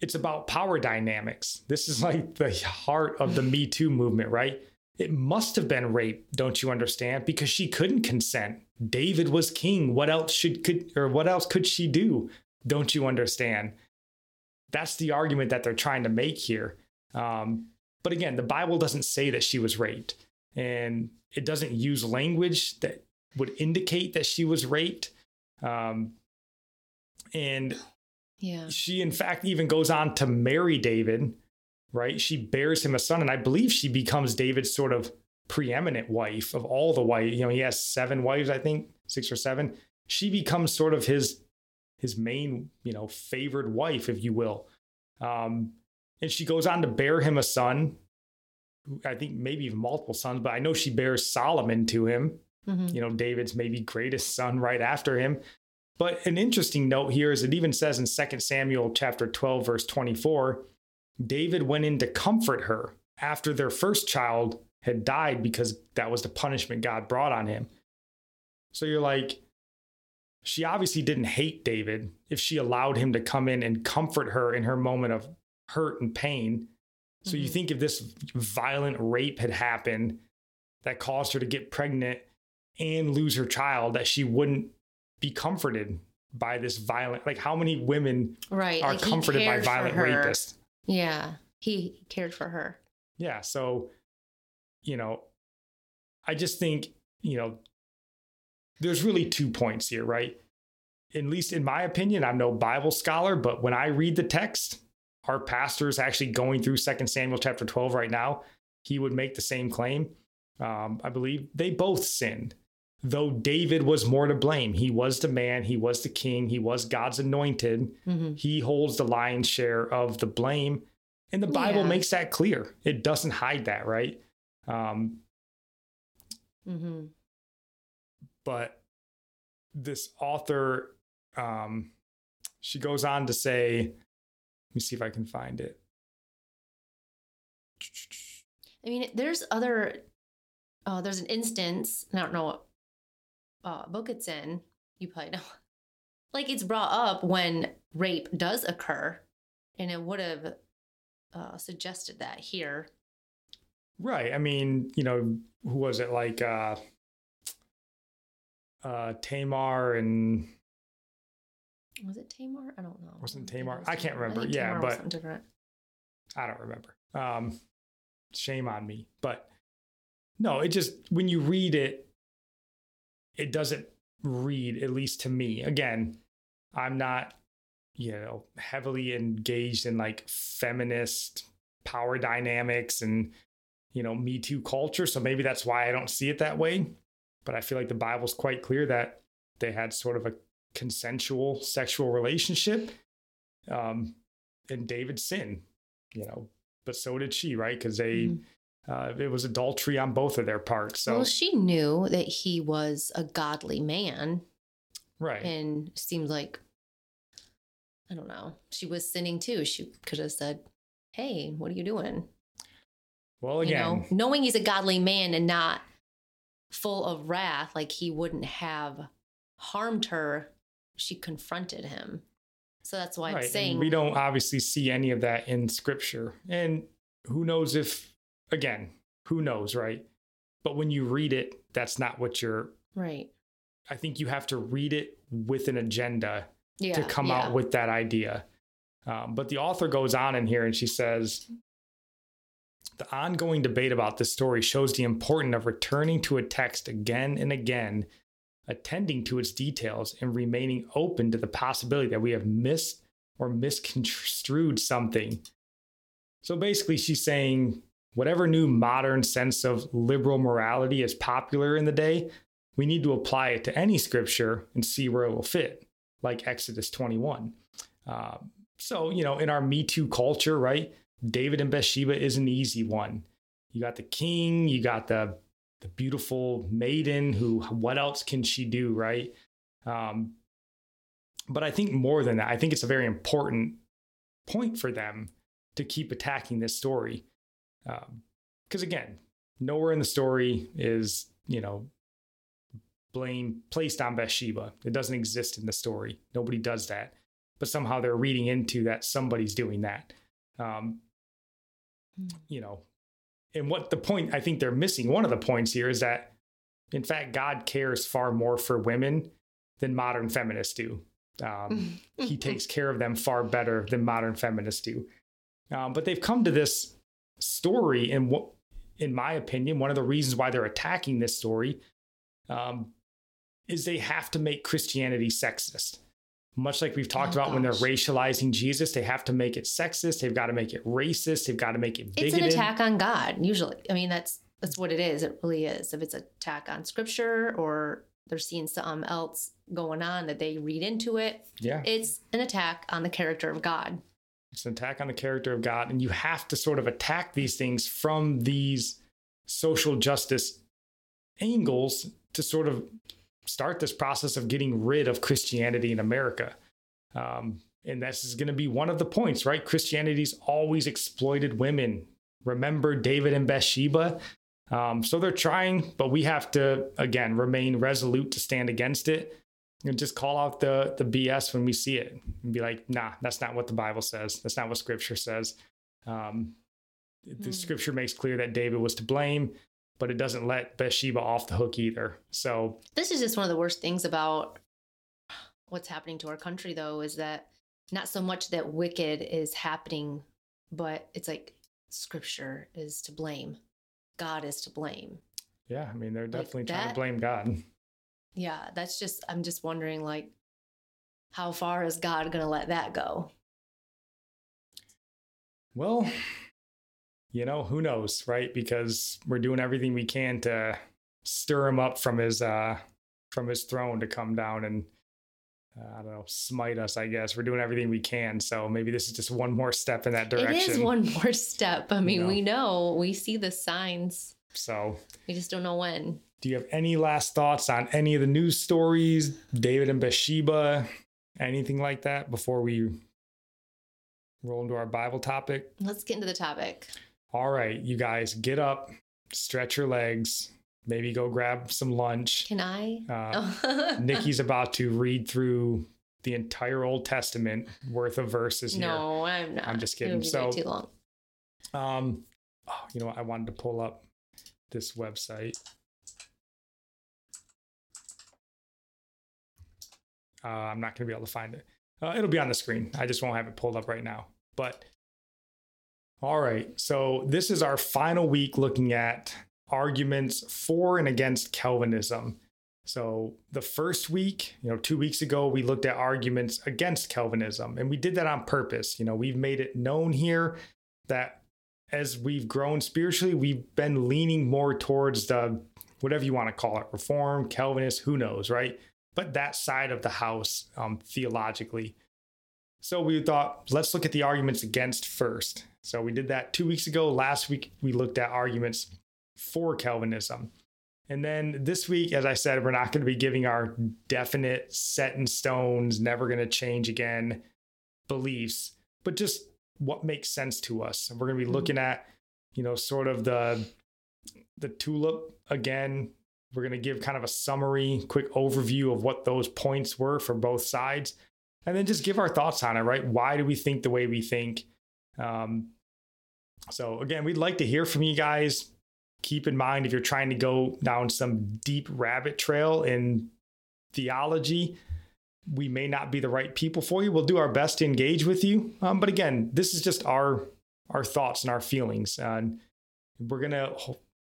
it's about power dynamics. This is like the heart of the Me Too movement, right? It must have been rape, don't you understand? Because she couldn't consent. David was king. What else should could or what else could she do? Don't you understand? That's the argument that they're trying to make here. Um, but again, the Bible doesn't say that she was raped, and it doesn't use language that would indicate that she was raped. Um, and Yeah. she, in fact, even goes on to marry David, right? She bears him a son, and I believe she becomes David's sort of preeminent wife of all the wives. You know, he has seven wives, I think, six or seven. She becomes sort of his his main, you know, favored wife, if you will. Um, and she goes on to bear him a son. I think maybe even multiple sons, but I know she bears Solomon to him Mhm. you know, David's maybe greatest son right after him. But an interesting note here is it even says in 2 Samuel chapter 12, verse 24, David went in to comfort her after their first child had died because that was the punishment God brought on him. So you're like, she obviously didn't hate David if she allowed him to come in and comfort her in her moment of hurt and pain. So you Mhm. think if this violent rape had happened that caused her to get pregnant and lose her child, that she wouldn't be comforted by this violent, like how many women Right. are like, comforted by violent rapists? Yeah. He cared for her. Yeah. So, you know, I just think, you know, there's really two points here, right? At least in my opinion, I'm no Bible scholar, but when I read the text, our pastor is actually going through Second Samuel chapter 12 right now. He would make the same claim. Um, I believe they both sinned, though David was more to blame. He was the man, he was the king, he was God's anointed. Mhm. He holds the lion's share of the blame. And the Bible Yeah. makes that clear. It doesn't hide that, right? Um, mm-hmm. but this author, um, she goes on to say, let me see if I can find it. I mean, there's other. Oh, there's an instance. I don't know what uh, book it's in. You probably know. Like it's brought up when rape does occur, and it would have uh, suggested that here. Right. I mean, you know, who was it like uh uh Tamar and Was it Tamar? I don't know. Wasn't Tamar? was I can't remember. think Yeah, but- something different. I don't remember. Um, shame on me. But no, it just when you read it, it doesn't read, at least to me. Again, I'm not, you know, heavily engaged in like feminist power dynamics and you know, Me Too culture. So maybe that's why I don't see it that way. But I feel like the Bible's quite clear that they had sort of a consensual sexual relationship. Um, and David sinned, you know, but so did she, right? Because they, Mhm. Uh, it was adultery on both of their parts. So, well, she knew that he was a godly man, right. and seems like I don't know. She was sinning too. She could have said, "Hey, what are you doing?" well, you know, knowing he's a godly man and not full of wrath, like he wouldn't have harmed her. She confronted him, so that's why I'm right. and saying we don't obviously see any of that in scripture. And who knows if, again, who knows, right? But when you read it, that's not what you're, right. I think you have to read it with an agenda Yeah, to come yeah. out with that idea. Um, but the author goes on in here and she says, The ongoing debate about this story shows the importance of returning to a text again and again, attending to its details, and remaining open to the possibility that we have missed or misconstrued something. So basically, she's saying whatever new modern sense of liberal morality is popular in the day, we need to apply it to any scripture and see where it will fit, like Exodus 21. Uh, so, you know, in our Me Too culture, right? David and Bathsheba is an easy one. You got the king, you got the the beautiful maiden who what else can she do, right? Um, but I think more than that, I think it's a very important point for them to keep attacking this story. Because um, again, nowhere in the story is, you know, blame placed on Bathsheba. It doesn't exist in the story. Nobody does that. But somehow they're reading into that somebody's doing that. Um, you know, and what the point I think they're missing, one of the points here is that, in fact, God cares far more for women than modern feminists do. Um, he takes care of them far better than modern feminists do. Um, but they've come to this story, and what, in my opinion, one of the reasons why they're attacking this story um, is they have to make Christianity sexist. Much like we've talked Oh, about when they're racializing Jesus, they have to make it sexist. They've got to make it racist. They've got to make it It's bigoted. an attack on God, usually. I mean, that's that's what it is. It really is. If it's an attack on scripture or they're seeing something else going on that they read into it, Yeah, it's an attack on the character of God. It's an attack on the character of God, and you have to sort of attack these things from these social justice angles to sort of start this process of getting rid of Christianity in America. Um, and this is going to be one of the points, right? Christianity's always exploited women. Remember David and Bathsheba? Um, so they're trying, but we have to, again, remain resolute to stand against it and just call out the, the BS when we see it and be like, nah, that's not what the Bible says. That's not what scripture says. Um, the Hmm. scripture makes clear that David was to blame, but it doesn't let Bathsheba off the hook either. So This is just one of the worst things about what's happening to our country, though, is that not so much that wicked is happening, but it's like scripture is to blame, God is to blame. Yeah, I mean, they're definitely trying to blame God. Yeah, that's just, I'm just wondering, like, how far is God going to let that go? Well, you know, who knows, right? Because we're doing everything we can to stir him up from his uh from his throne to come down and uh, I don't know, smite us, I guess. We're doing everything we can. So maybe this is just one more step in that direction. It is one more step. I mean, know. we know, we see the signs, So, we just don't know when. do you have any last thoughts on any of the news stories, David and Bathsheba, anything like that before we roll into our Bible topic? Let's get into the topic. All right, you guys, get up, stretch your legs, maybe go grab some lunch. Can I? Uh, Oh. Nikki's about to read through the entire Old Testament worth of verses here. no, I'm not. I'm just kidding. So- too long. Um, oh, you know what? I wanted to pull up this website. Uh, I'm not going to be able to find it. Uh, it'll be on the screen. I just won't have it pulled up right now. But all right. So this is our final week looking at arguments for and against Calvinism. So the first week, you know, two weeks ago, we looked at arguments against Calvinism, and we did that on purpose. You know, we've made it known here that as we've grown spiritually, we've been leaning more towards the whatever you want to call it, Reform, Calvinist, who knows, right? But that side of the house um, theologically. So we thought, let's look at the arguments against first. So we did that two weeks ago. Last week, we looked at arguments for Calvinism. And then this week, as I said, we're not going to be giving our definite, set in stones, never going to change again beliefs, but just what makes sense to us. And we're going to be looking at, you know, sort of the the tulip again. We're going to give kind of a summary, quick overview of what those points were for both sides, and then just give our thoughts on it. Right? Why do we think the way we think? Um, so again, we'd like to hear from you guys. Keep in mind if you're trying to go down some deep rabbit trail in theology, we may not be the right people for you. We'll do our best to engage with you. Um, but again, this is just our our thoughts and our feelings. And we're to,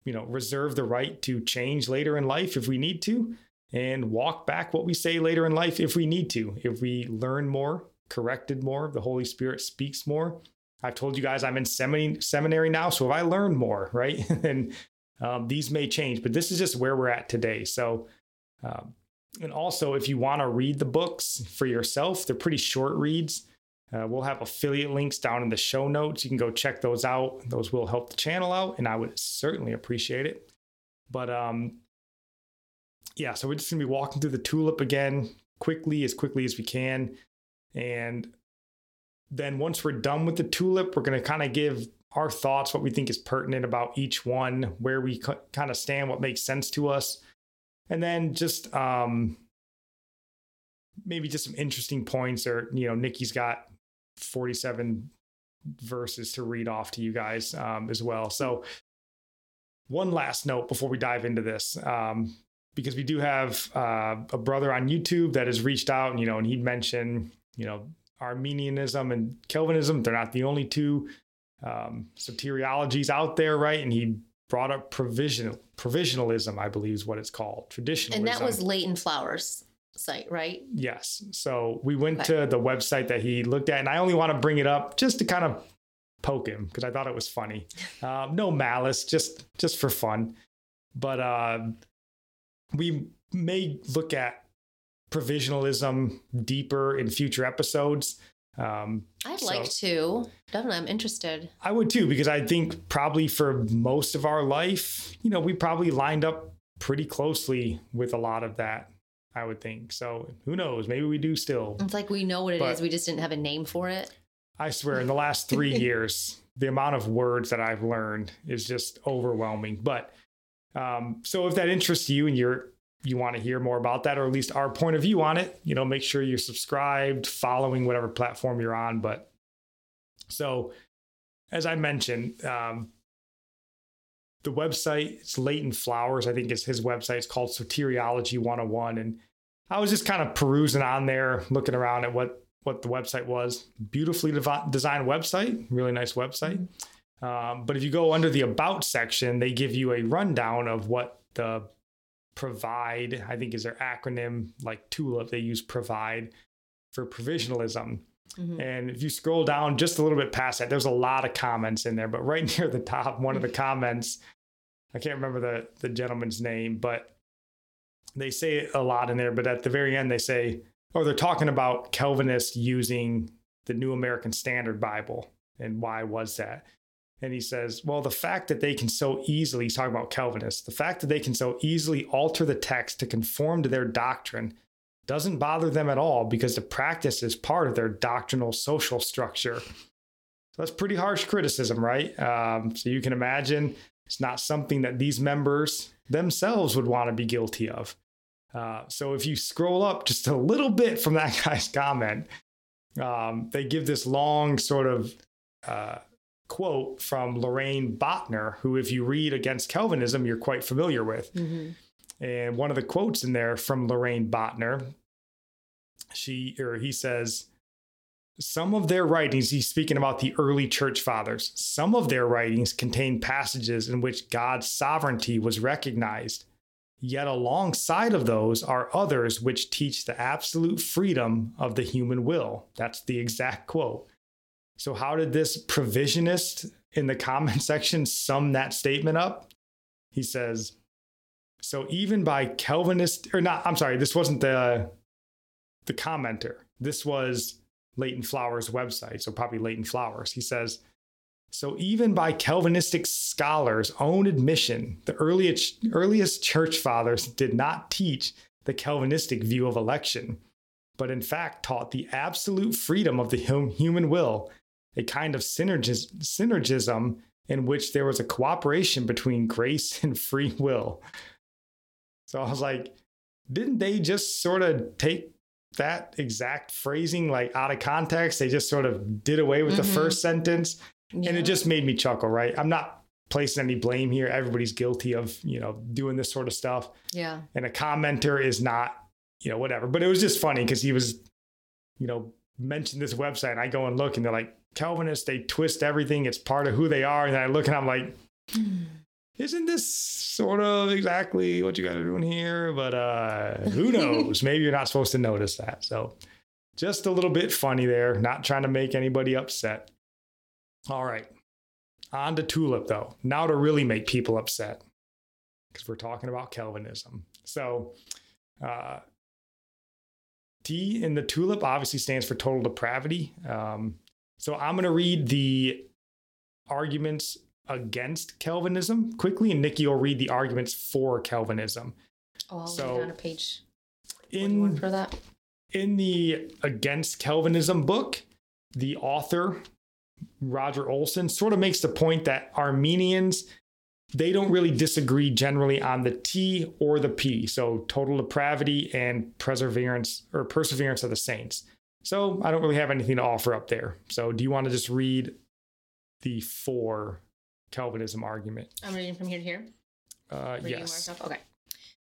you know, reserve the right to change later in life if we need to and walk back what we say later in life if we need to. If we learn more, corrected more, the Holy Spirit speaks more. I've told you guys I'm in semin- seminary now, so if I learn more, right, and um, these may change, but this is just where we're at today. So, um, and also if you want to read the books for yourself, they're pretty short reads. Uh, we'll have affiliate links down in the show notes. You can go check those out. Those will help the channel out, and I would certainly appreciate it. But um, yeah, so we're just gonna be walking through the tulip again quickly, as quickly as we can, and then once we're done with the tulip, we're gonna kind of give our thoughts, what we think is pertinent about each one, where we kind of stand, what makes sense to us, and then just um, maybe just some interesting points. Or you know, Nikki's got forty-seven verses to read off to you guys um, as well. So, one last note before we dive into this, um, because we do have uh, a brother on YouTube that has reached out, and you know, and he mentioned, you know, Arminianism and Calvinism. They're not the only two um, soteriologies out there, right? And he brought up provisional provisionalism, I believe is what it's called, traditionalism. And that was Leighton Flowers site, right? Yes. So we went okay. to the website that he looked at, and I only want to bring it up just to kind of poke him because I thought it was funny. Uh, no malice, just just for fun. But uh, we may look at provisionalism deeper in future episodes. Um, I'd so like to. Definitely, I'm interested. I would too, because I think probably for most of our life, you know, we probably lined up pretty closely with a lot of that. I would think. So who knows? Maybe we do still. It's like we know what it But- is. We just didn't have a name for it. I swear, in the last three years, the amount of words that I've learned is just overwhelming. But um, so if that interests you and you're you want to hear more about that, or at least our point of view on it, you know, make sure you're subscribed, following whatever platform you're on. But so, as I mentioned, um, the website it's Leighton Flowers, I think is his website. It's called Soteriology 101, and I was just kind of perusing on there, looking around at what what the website was. Beautifully devi- designed website, really nice website. Um, but if you go under the about section, they give you a rundown of what the provide, I think is their acronym, like TULIP, they use provide for provisionalism. Mhm. And if you scroll down just a little bit past that, there's a lot of comments in there. But right near the top, one of the comments, I can't remember the, the gentleman's name, but they say it a lot in there. But at the very end, they say, or they're talking about Calvinists using the New American Standard Bible. And why was that? And he says, well, the fact that they can so easily, he's talking about Calvinists, the fact that they can so easily alter the text to conform to their doctrine doesn't bother them at all because the practice is part of their doctrinal social structure. So that's pretty harsh criticism, right? Um, so you can imagine it's not something that these members themselves would want to be guilty of. Uh, so if you scroll up just a little bit from that guy's comment, um, they give this long sort of uh, quote from Loraine Boettner, who, if you read Against Calvinism, you're quite familiar with. Mhm. And one of the quotes in there from Loraine Boettner, she or he says, some of their writings, he's speaking about the early church fathers, some of their writings contain passages in which God's sovereignty was recognized. Yet alongside of those are others which teach the absolute freedom of the human will. That's the exact quote. So, how did this provisionist in the comment section sum that statement up? He says, so even by Calvinist or not, I'm sorry, this wasn't the the commenter. This was Leighton Flowers' website, so probably Leighton Flowers. He says, so even by Calvinistic scholars' own admission, the earliest earliest church fathers did not teach the Calvinistic view of election, but in fact taught the absolute freedom of the human will, a kind of synergis- synergism in which there was a cooperation between grace and free will. So I was like, didn't they just sort of take that exact phrasing like out of context? They just sort of did away with the Mhm. first sentence. And it just made me chuckle, right? I'm not placing any blame here. Everybody's guilty of, you know, doing this sort of stuff. yeah. And a commenter is not, you know, whatever. But it was just funny because he was, you know, mentioned this website. And I go and look and they're like, Calvinists, they twist everything. It's part of who they are. And I look and I'm like, isn't this sort of exactly what you guys are doing here? But uh, who knows? Maybe you're not supposed to notice that. So just a little bit funny there, not trying to make anybody upset. All right. On to Tulip, though. Now to really make people upset, because we're talking about Calvinism. So, uh, T in the Tulip obviously stands for total depravity. Um, so, I'm going to read the arguments against Calvinism quickly, and Nikki will read the arguments for Calvinism. Oh, I'll So, down a page In for that. in the Against Calvinism book, the author, Roger Olson, sort of makes the point that Arminians, they don't really disagree generally on the T or the P. So total depravity and perseverance or perseverance of the saints. So I don't really have anything to offer up there. So do you want to just read the for Calvinism argument? I'm reading from here to here. Uh, Reading yes. Okay.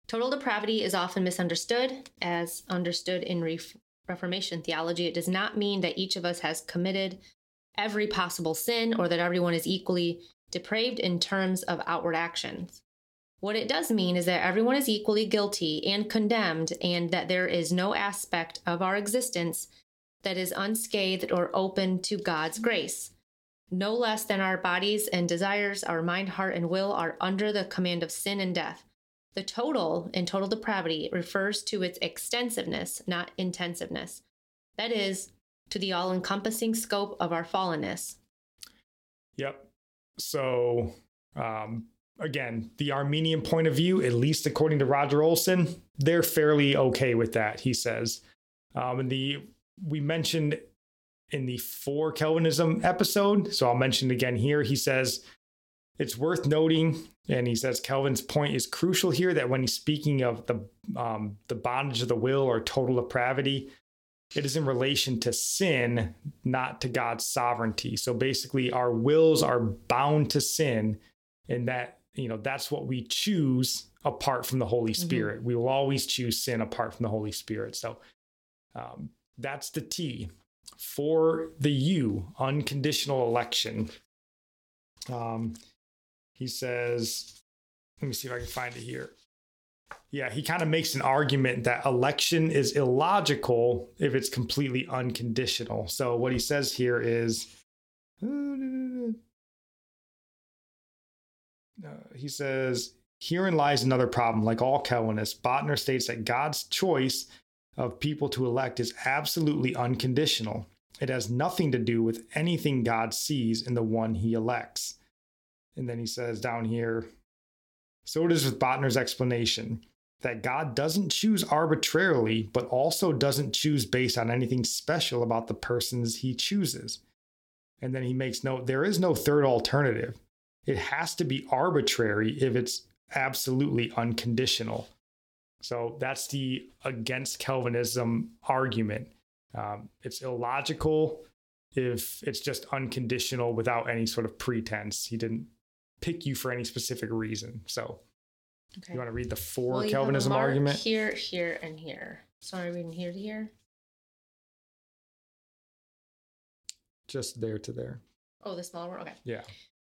Total depravity is often misunderstood as understood in Ref- Reformation theology. It does not mean that each of us has committed every possible sin or that everyone is equally depraved in terms of outward actions. What it does mean is that everyone is equally guilty and condemned, and that there is no aspect of our existence that is unscathed or open to God's grace. No less than our bodies and desires, our mind, heart, and will are under the command of sin and death. The total in total depravity refers to its extensiveness, not intensiveness. That is, to the all encompassing scope of our fallenness. Yep. So, um, again, the Arminian point of view, at least according to Roger Olson, they're fairly okay with that. He says, um, and the we mentioned in the for Calvinism episode, so I'll mention it again here. He says it's worth noting, and he says Calvin's point is crucial here that when he's speaking of the um, the bondage of the will or total depravity, it is in relation to sin, not to God's sovereignty. So basically, our wills are bound to sin, and that you know that's what we choose apart from the Holy Spirit. We will always choose sin apart from the Holy Spirit. So um, that's the T for the U, unconditional election. Um, he says, let me see if I can find it here. Yeah, he kind of makes an argument that election is illogical if it's completely unconditional. So what he says here is uh, he says, Herein lies another problem. Like all Calvinists, Boettner states that God's choice of people to elect is absolutely unconditional. It has nothing to do with anything God sees in the one he elects. And then he says down here, so it is with Boettner's explanation that God doesn't choose arbitrarily, but also doesn't choose based on anything special about the persons he chooses. And then he makes note there is no third alternative. It has to be arbitrary if it's absolutely unconditional. So that's the against Calvinism argument. Um, it's illogical if it's just unconditional without any sort of pretense. He didn't pick you for any specific reason. So Okay. you want to read the for Well, you have a Calvinism argument? Here, here, and here. Sorry, reading here to here. Just there to there. Oh, the smaller one? Okay. Yeah.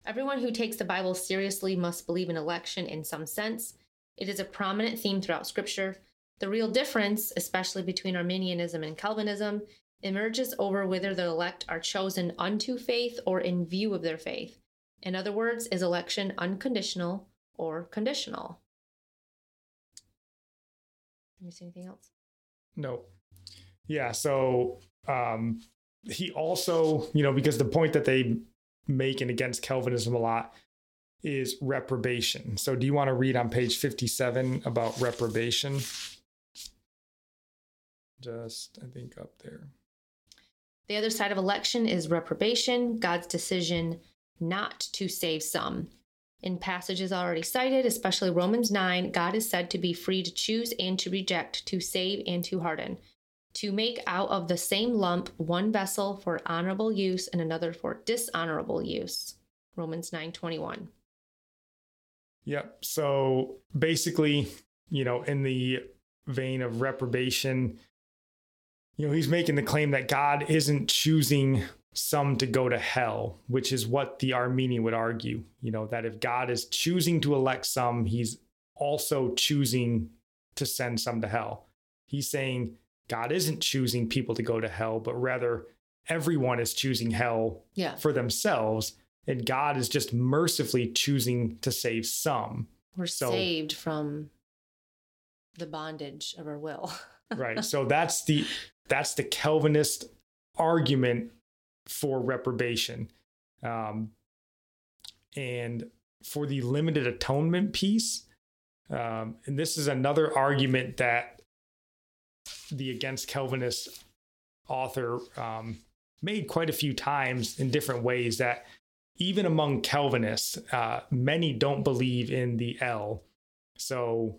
Everyone who takes the Bible seriously must believe in election in some sense. It is a prominent theme throughout Scripture. The real difference, especially between Arminianism and Calvinism, emerges over whether the elect are chosen unto faith or in view of their faith. In other words, is election unconditional or conditional? Can you see anything else? No. Yeah. So um, he also, you know, because the point that they make in against Calvinism a lot is reprobation. So do you want to read on page 57 about reprobation? Just, I think, up there. The other side of election is reprobation, God's decision not to save some. In passages already cited, especially Romans 9, God is said to be free to choose and to reject, to save and to harden, to make out of the same lump one vessel for honorable use and another for dishonorable use. Romans 9:21. Yep. So basically, you know, in the vein of reprobation, you know, he's making the claim that God isn't choosing some to go to hell, which is what the Arminian would argue. You know, that if God is choosing to elect some, he's also choosing to send some to hell. He's saying God isn't choosing people to go to hell, but rather everyone is choosing hell Yeah. for themselves, and God is just mercifully choosing to save some. We're So- saved from the bondage of our will. right so that's the that's the calvinist argument for reprobation um and for the limited atonement piece um and this is another argument that the against calvinist author um made quite a few times in different ways that even among calvinists uh many don't believe in the l so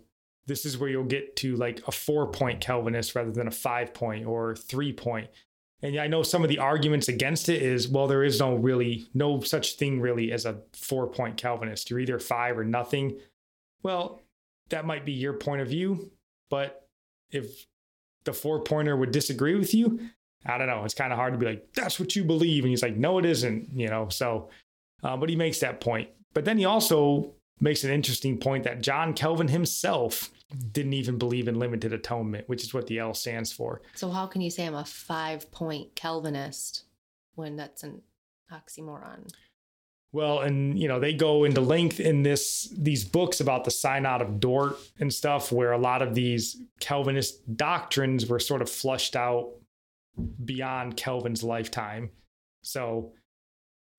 this is where you'll get to like a four point Calvinist rather than a five point or three point. And I know some of the arguments against it is, well, there is no really, no such thing really as a four point Calvinist. You're either five or nothing. Well, that might be your point of view, but if the four pointer would disagree with you, I don't know. It's kind of hard to be like, that's what you believe. And he's like, no, it isn't, you know? So, uh, but he makes that point. But then he also makes an interesting point that John Calvin himself didn't even believe in limited atonement, which is what the L stands for. so how can you say I'm a five point Calvinist when that's an oxymoron? Well, and you know, they go into length in this these books about the synod of Dort and stuff where a lot of these Calvinist doctrines were sort of flushed out beyond Calvin's lifetime. So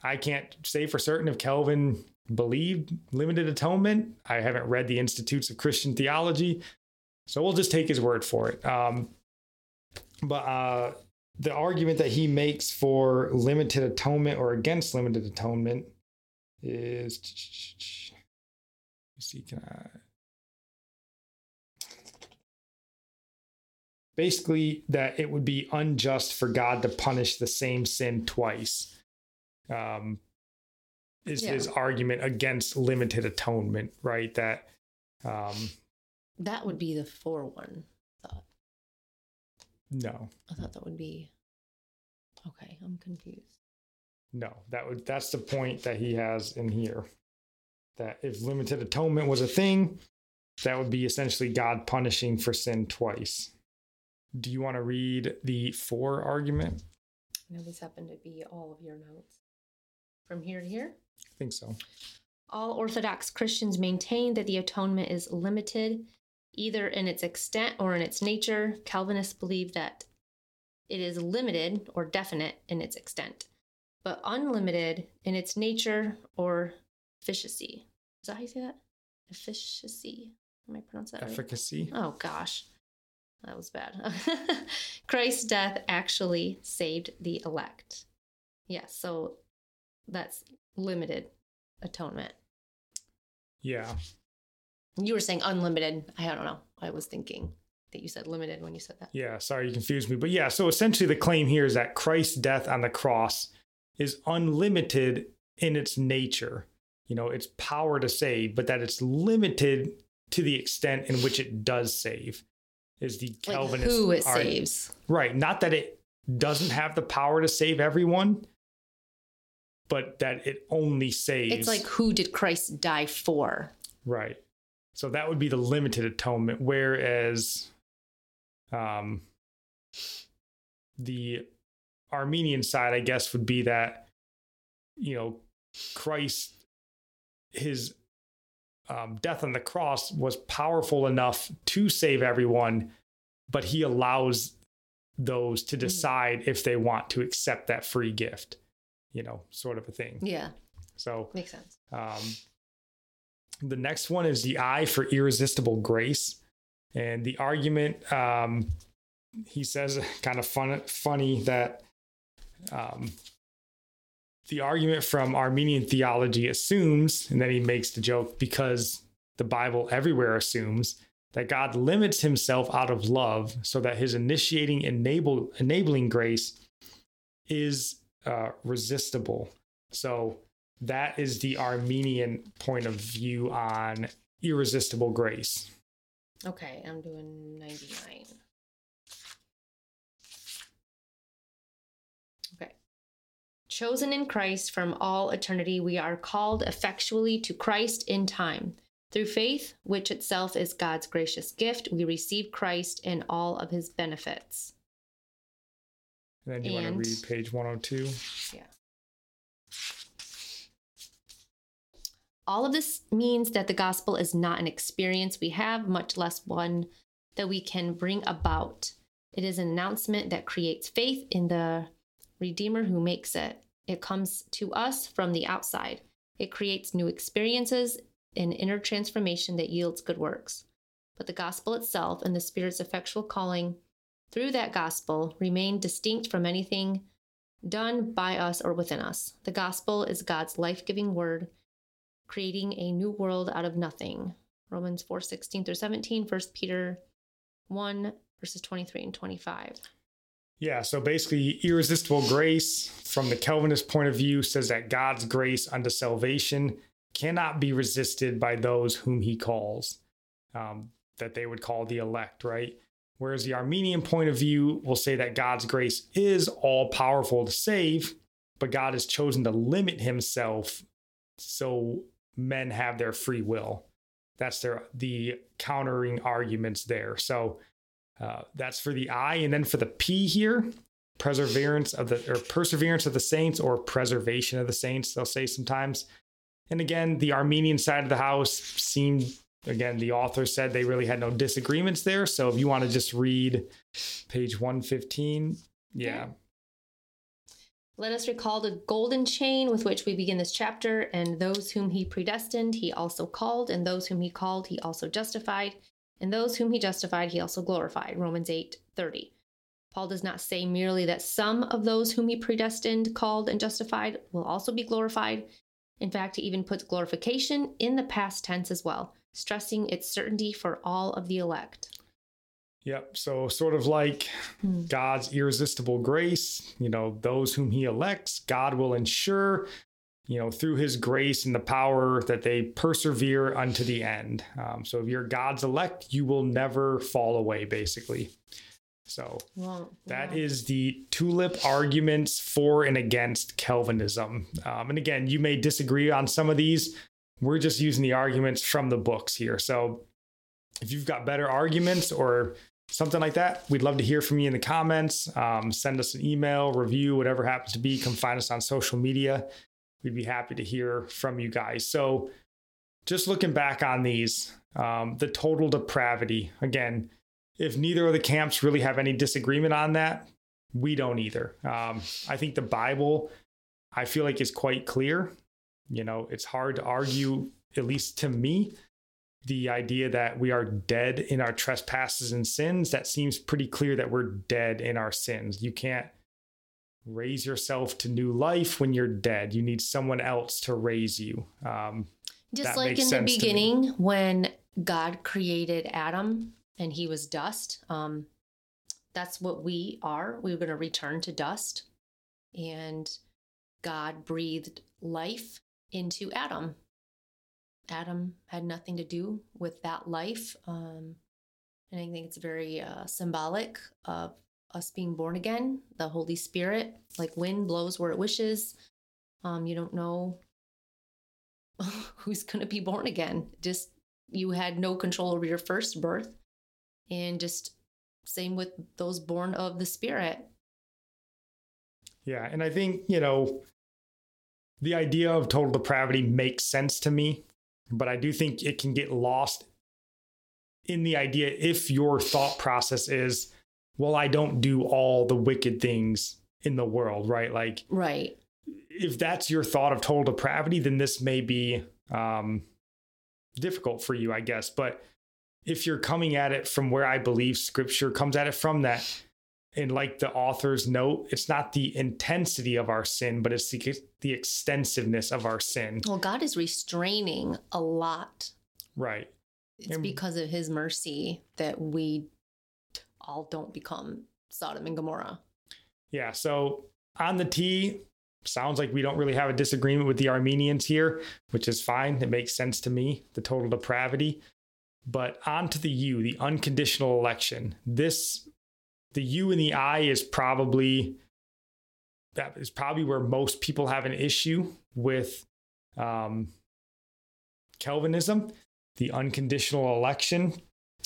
I can't say for certain if Calvin believed limited atonement. I haven't read the Institutes of Christian Theology. So we'll just take his word for it. Um, but uh, the argument that he makes for limited atonement or against limited atonement is let's see can I basically that it would be unjust for God to punish the same sin twice. Um, is Yeah. his argument against limited atonement, right? That um, That would be the four one. Thought. no, I thought that would be. Okay, I'm confused. No, that would that's the point that he has in here. That if limited atonement was a thing, that would be essentially God punishing for sin twice. Do you want to read the four argument? I know this happened to be all of your notes. From here to here? I think so. All Orthodox Christians maintain that the atonement is limited, either in its extent or in its nature. Calvinists believe that it is limited or definite in its extent, but unlimited in its nature or efficacy. Is that how you say that? Efficacy. Am I pronouncing that right? Efficacy. Oh gosh, that was bad. Christ's death actually saved the elect. Yes, so that's limited atonement. Yeah. You were saying unlimited. I don't know. I was thinking that you said limited when you said that. Yeah. Sorry, you confused me. But yeah, so essentially the claim here is that Christ's death on the cross is unlimited in its nature, you know, its power to save, but that it's limited to the extent in which it does save. Is the Like Calvinist who it argu- saves. Right. Not that it doesn't have the power to save everyone, but that it only saves. It's like who did Christ die for? right. So that would be the limited atonement, whereas um, the Arminian side, I guess, would be that you know Christ, his um, death on the cross was powerful enough to save everyone, but he allows those to decide if they want to accept that free gift, you know, sort of a thing. Yeah, So makes sense. um, the next one is the I for irresistible grace. And the argument, um, he says, kind of fun, funny that um, the argument from Arminian theology assumes, and then he makes the joke because the Bible everywhere assumes that God limits himself out of love so that his initiating enable, enabling grace is uh, resistible. So that is the Arminian point of view on irresistible grace. Okay, I'm doing 99. Chosen in Christ from all eternity, we are called effectually to Christ in time. Through faith, which itself is God's gracious gift, we receive Christ in all of his benefits. And then you want to read page 102? Yeah. All of this means that the gospel is not an experience we have, much less one that we can bring about. It is an announcement that creates faith in the Redeemer who makes it. It comes to us from the outside. It creates new experiences and inner transformation that yields good works. But the gospel itself and the Spirit's effectual calling through that gospel remain distinct from anything done by us or within us. The gospel is God's life-giving word, creating a new world out of nothing. Romans 4, 16 through 17, 1 Peter 1, verses 23 and 25. Yeah, so basically, irresistible grace from the Calvinist point of view says that God's grace unto salvation cannot be resisted by those whom he calls, um, that they would call the elect, right? Whereas the Arminian point of view will say that God's grace is all powerful to save, but God has chosen to limit himself so men have their free will. That's their the countering arguments there. So uh, that's for the I, and then for the P here, perseverance of the or perseverance of the saints or preservation of the saints. They'll say sometimes. And again, the Arminian side of the house seemed again the author said they really had no disagreements there. So if you want to just read page one fifteen, yeah, Let us recall the golden chain with which we begin this chapter, and those whom he predestined, he also called, and those whom he called, he also justified, and those whom he justified, he also glorified. Romans 8 30. Paul does not say merely that some of those whom he predestined, called, and justified will also be glorified. In fact, he even puts glorification in the past tense as well, stressing its certainty for all of the elect. Yep. So, sort of like Hmm. God's irresistible grace, you know, those whom he elects, God will ensure, you know, through his grace and the power that they persevere unto the end. Um, so, if you're God's elect, you will never fall away, basically. So, Well, that yeah. is the tulip arguments for and against Calvinism. Um, and again, you may disagree on some of these. We're just using the arguments from the books here. So if you've got better arguments or something like that, we'd love to hear from you in the comments. Um, send us an email, review, whatever happens to be. Come find us on social media. We'd be happy to hear from you guys. So just looking back on these, um, the total depravity, again, if neither of the camps really have any disagreement on that, we don't either. Um, I think the Bible, I feel like, is quite clear. You know, it's hard to argue, at least to me, the idea that we are dead in our trespasses and sins. That seems pretty clear that we're dead in our sins. You can't raise yourself to new life when you're dead. You need someone else to raise you. Um, Just like in the sense to me. beginning when God created Adam and he was dust. Um, that's what we are. We're going to return to dust. And God breathed life into Adam. Adam had nothing to do with that life. Um, and I think it's very uh, symbolic of us being born again. The Holy Spirit, like wind, blows where it wishes. Um, you don't know who's going to be born again. Just you had no control over your first birth. And just same with those born of the Spirit. Yeah, and I think, you know, the idea of total depravity makes sense to me, but I do think it can get lost in the idea if your thought process is, well, I don't do all the wicked things in the world, right? Like, Right. if that's your thought of total depravity, then this may be um, difficult for you, I guess. But if you're coming at it from where I believe scripture comes at it from, that, and like the author's note, it's not the intensity of our sin, but it's the, the extensiveness of our sin. Well, God is restraining a lot. Right. It's And- because of his mercy that we all don't become Sodom and Gomorrah. Yeah. So on the T, sounds like we don't really have a disagreement with the Arminians here, which is fine. It makes sense to me, the total depravity. But on to the U, the unconditional election. This, the U and the I is probably that is probably where most people have an issue with um, Calvinism, the unconditional election.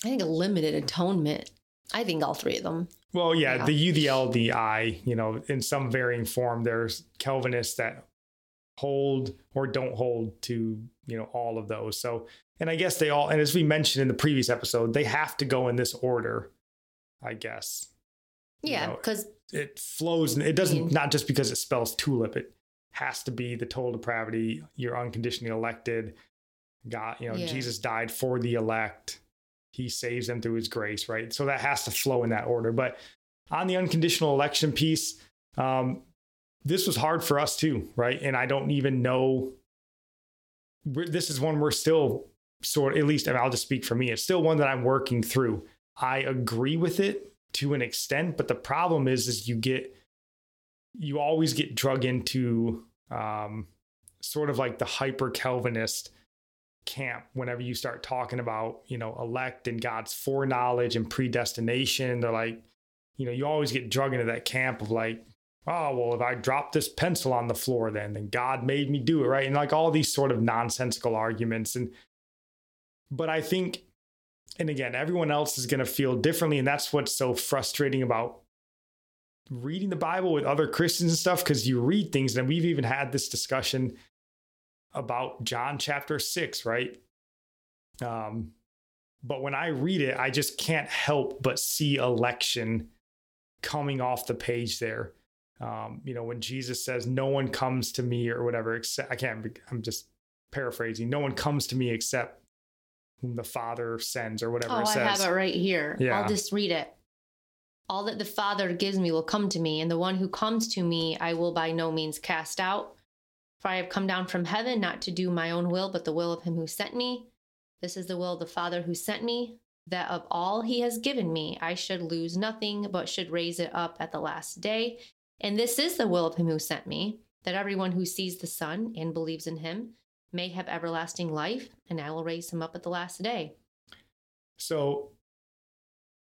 I think a limited atonement. I think all three of them. Well, yeah, Yeah. the U, the L, the I, you know, in some varying form, there's Calvinists that hold or don't hold to, you know, all of those. So, and I guess they all, and as we mentioned in the previous episode, they have to go in this order, I guess. You Yeah, know, because it flows, and it doesn't, mean- not just because it spells tulip, it has to be the total depravity. You're unconditionally elected. God, you know, Yeah. Jesus died for the elect. He saves them through his grace, right? So that has to flow in that order. But on the unconditional election piece, um, this was hard for us too, right? And I don't even know. This is one we're still sort. At least, I'll just speak for me. It's still one that I'm working through. I agree with it to an extent, but the problem is, is you get, you always get drug into um, sort of like the hyper Calvinist camp whenever you start talking about you know elect and god's foreknowledge and predestination. They're like you know you always get drug into that camp of like oh well if i drop this pencil on the floor then then god made me do it right? And like all these sort of nonsensical arguments. And but i think and again everyone else is going to feel differently. And that's what's so frustrating about reading the bible with other christians and stuff because you read things. And we've even had this discussion about John chapter 6, right? Um, but when I read it, I just can't help but see election coming off the page there. Um, you know, when Jesus says, No one comes to me or whatever, except I can't, I'm just paraphrasing, no one comes to me except whom the Father sends or whatever oh, it I have it right here. Yeah. I'll just read it. All that the Father gives me will come to me, and the one who comes to me I will by no means cast out. For I have come down from heaven not to do my own will, but the will of him who sent me. This is the will of the Father who sent me, that of all he has given me I should lose nothing, but should raise it up at the last day. And this is the will of him who sent me, that everyone who sees the Son and believes in him may have everlasting life, and I will raise him up at the last day. So,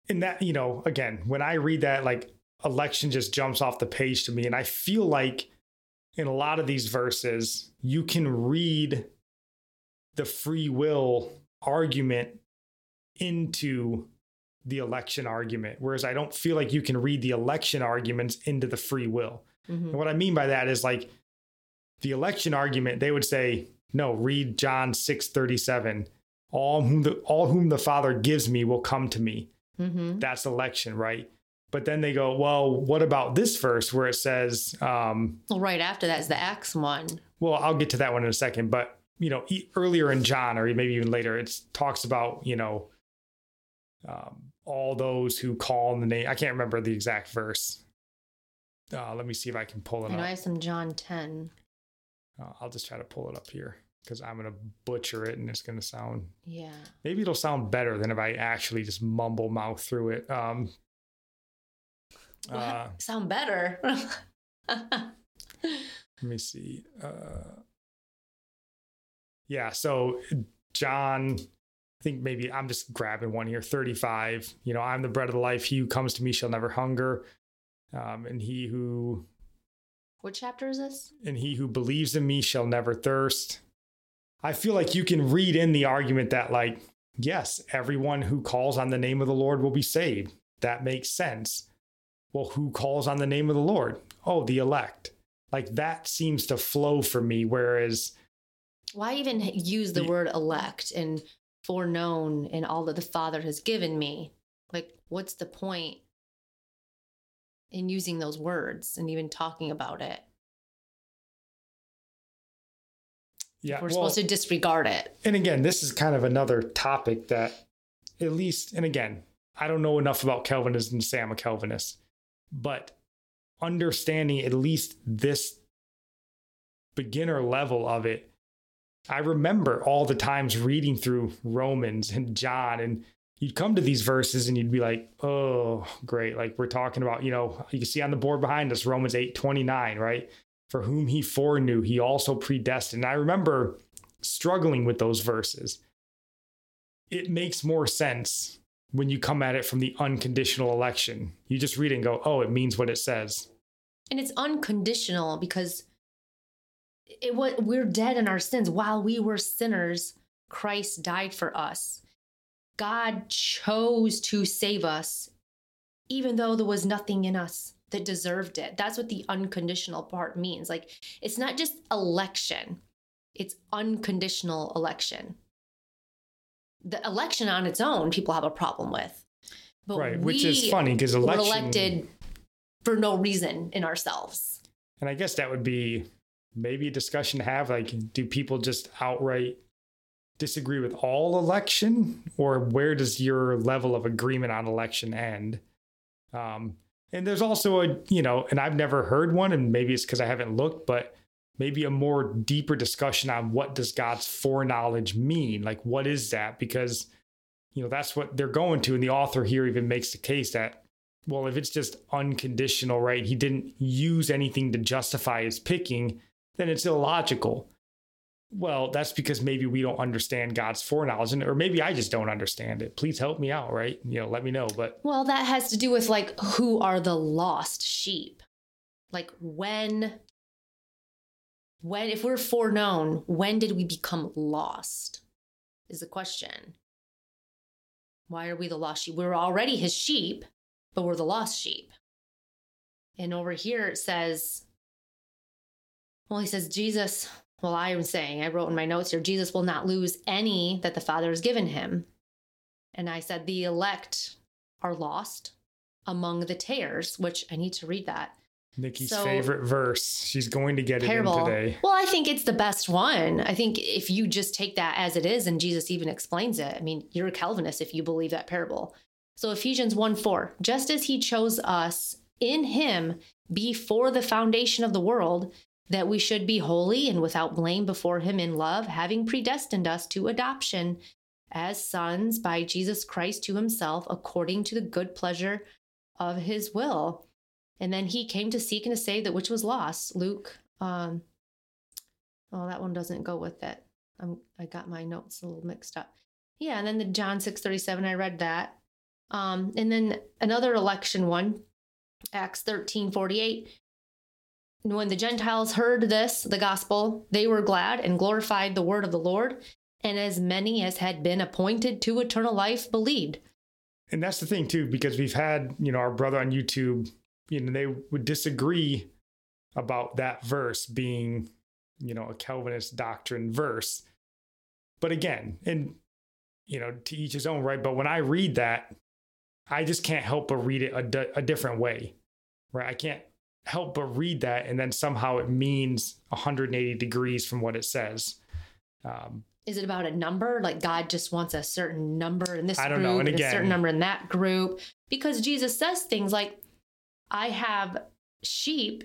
in that, you know, again, when I read that, like election just jumps off the page to me. And I feel like in a lot of these verses, you can read the free will argument into the election argument. Whereas I don't feel like you can read the election arguments into the free will. Mhm. And what I mean by that is like the election argument, they would say, no, read John 6 37. All whom the all whom the Father gives me will come to me. Mm-hmm. That's election, right? But then they go, well, what about this verse where it says, um, Well, right after that is the Acts one. well, I'll get to that one in a second, but you know, e- earlier in John, or maybe even later, it talks about you know, um, all those who call on the name. I can't remember the exact verse. Uh, let me see if I can pull it I know up. I have some John 10. Uh, I'll just try to pull it up here because I'm gonna butcher it, and it's gonna sound Yeah. maybe it'll sound better than if I actually just mumble mouth through it. Um, What? uh, Sound better. let me see. Uh, yeah, so John, I think maybe I'm just grabbing one here. 35. You know, I'm the bread of the life. He who comes to me shall never hunger, um, and he who what chapter is this? and he who believes in me shall never thirst. I feel like you can read in the argument that, like, yes, everyone who calls on the name of the Lord will be saved. That makes sense. Well, who calls on the name of the Lord? Oh, the elect. Like that seems to flow for me. Whereas, Why even use the The- word elect and foreknown and all that the Father has given me? Like, what's the point in using those words and even talking about it? yeah, We're well, supposed to disregard it. and again, this is kind of another topic that, at least, and again, I don't know enough about Calvinism to say I'm a Calvinist, but understanding at least this beginner level of it, I remember all the times reading through Romans and John, and you'd come to these verses and you'd be like, oh, great. Like we're talking about, you know, you can see on the board behind us, Romans 8 29, right? For whom he foreknew, he also predestined. I remember struggling with those verses. It makes more sense when you come at it from the unconditional election. You just read and go, oh, it means what it says. And it's unconditional because it what we're dead in our sins while we were sinners Christ died for us. God chose to save us even though there was nothing in us that deserved it. That's what the unconditional part means. Like it's not just election. It's unconditional election. The election on its own people have a problem with. But Right, which is funny 'cause were election- elected for no reason in ourselves. And I guess that would be maybe a discussion to have. Like, do people just outright disagree with all election, or where does your level of agreement on election end? Um, and there's also a, you know, and I've never heard one, and maybe it's because I haven't looked, but maybe a more deeper discussion on what does God's foreknowledge mean? Like, what is that? Because, you know, that's what they're going to. And the author here even makes the case that well, if it's just unconditional, right? He didn't use anything to justify his picking, then it's illogical. Well, that's because maybe we don't understand God's foreknowledge, and- or maybe I just don't understand it. Please help me out, right? You know, let me know. But Well, that has to do with like who are the lost sheep? Like when when if we're foreknown, when did we become lost? Is the question. Why are we the lost sheep? We're already his sheep, but we're the lost sheep. And over here it says, well, he says, Jesus, well, I am saying, I wrote in my notes here, Jesus will not lose any that the Father has given him. And I said, the elect are lost among the tares, which I need to read that. Nikki's So- favorite verse, she's going to get it in today. Well, I think it's the best one. I think if you just take that as it is, and Jesus even explains it, I mean, you're a Calvinist if you believe that parable. So Ephesians 1 4, just as he chose us in him before the foundation of the world, that we should be holy and without blame before him in love, having predestined us to adoption as sons by Jesus Christ to himself, according to the good pleasure of his will. And then he came to seek and to save that which was lost. Luke, um, oh, that one doesn't go with it. I'm, I got my notes a little mixed up. Yeah, and then the John six thirty seven. I read that. Um, and then another election one, Acts thirteen forty eight. When the Gentiles heard this, the gospel, they were glad and glorified the word of the Lord. And as many as had been appointed to eternal life believed. And that's the thing too, because we've had, you know, our brother on YouTube, you know, they would disagree about that verse being, you know, a Calvinist doctrine verse. But again, and you know, to each his own, right? But when I read that, I just can't help but read it a, di- a different way, right? I can't help but read that, and then somehow it means 180 degrees from what it says. Um, is it about a number like god just wants a certain number in this I don't group know. And a certain number in that group because jesus says things like i have sheep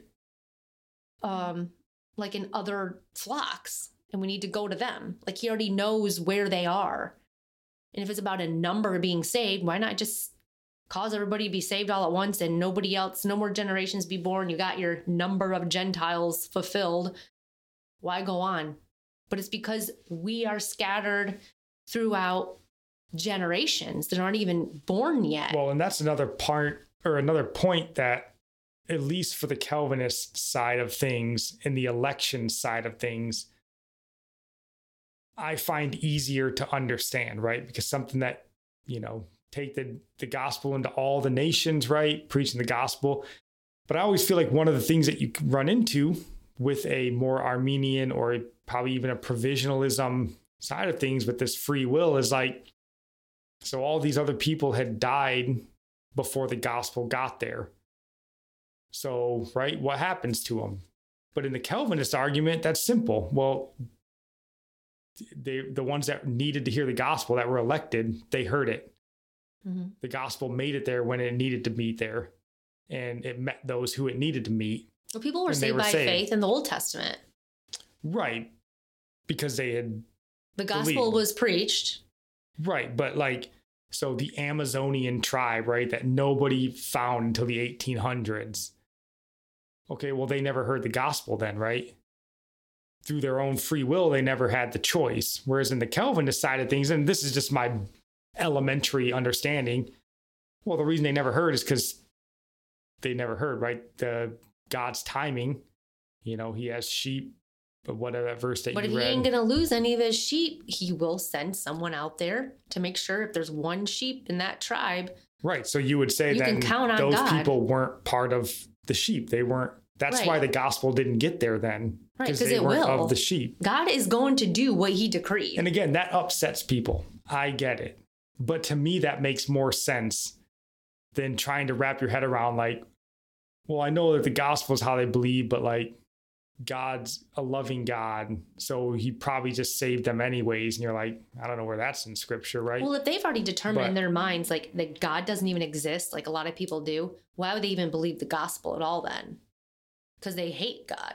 um like in other flocks and we need to go to them. Like he already knows where they are. And if it's about a number being saved why not just cause everybody to be saved all at once and nobody else no more generations be born? You got your number of gentiles fulfilled. Why go on? But it's because we are scattered throughout generations that aren't even born yet. Well, and that's another part or another point that, at least for the Calvinist side of things and the election side of things, I find easier to understand, right? Because something that, you know, take the, the gospel into all the nations, right? Preaching the gospel. But I always feel like one of the things that you run into with a more Arminian or probably even a provisionalism side of things with this free will is like, so all these other people had died before the gospel got there. So, right, what happens to them? But in the Calvinist argument, that's simple. Well, they the ones that needed to hear the gospel that were elected, they heard it. Mm-hmm. The gospel made it there when it needed to meet there, and it met those who it needed to meet. Well, people were saved were by saved. faith in the Old Testament. Right, because they had The gospel Believe. was preached. Right, but like so the Amazonian tribe, right, that nobody found until the 1800s. Okay, well they never heard the gospel then, right? Through their own free will, they never had the choice. Whereas in the Calvinist side of things, and this is just my elementary understanding, well, the reason they never heard is because they never heard, right? The God's timing. You know, he has sheep, but whatever that verse that But if he ain't gonna lose any of his sheep, he will send someone out there to make sure if there's one sheep in that tribe. right. So you would say You that can count on those God. people weren't part of the sheep. They weren't. That's why the gospel didn't get there then. Right, 'cause they weren't will. of the sheep. God is going to do what he decreed. And again, that upsets people. I get it. But to me, that makes more sense than trying to wrap your head around, like, well, I know that the gospel is how they believe, but like, God's a loving God. So he probably just saved them anyways. And you're like, I don't know where that's in scripture, right? well, if they've already determined in their minds like that God doesn't even exist, like a lot of people do, why would they even believe the gospel at all then? Because they hate God.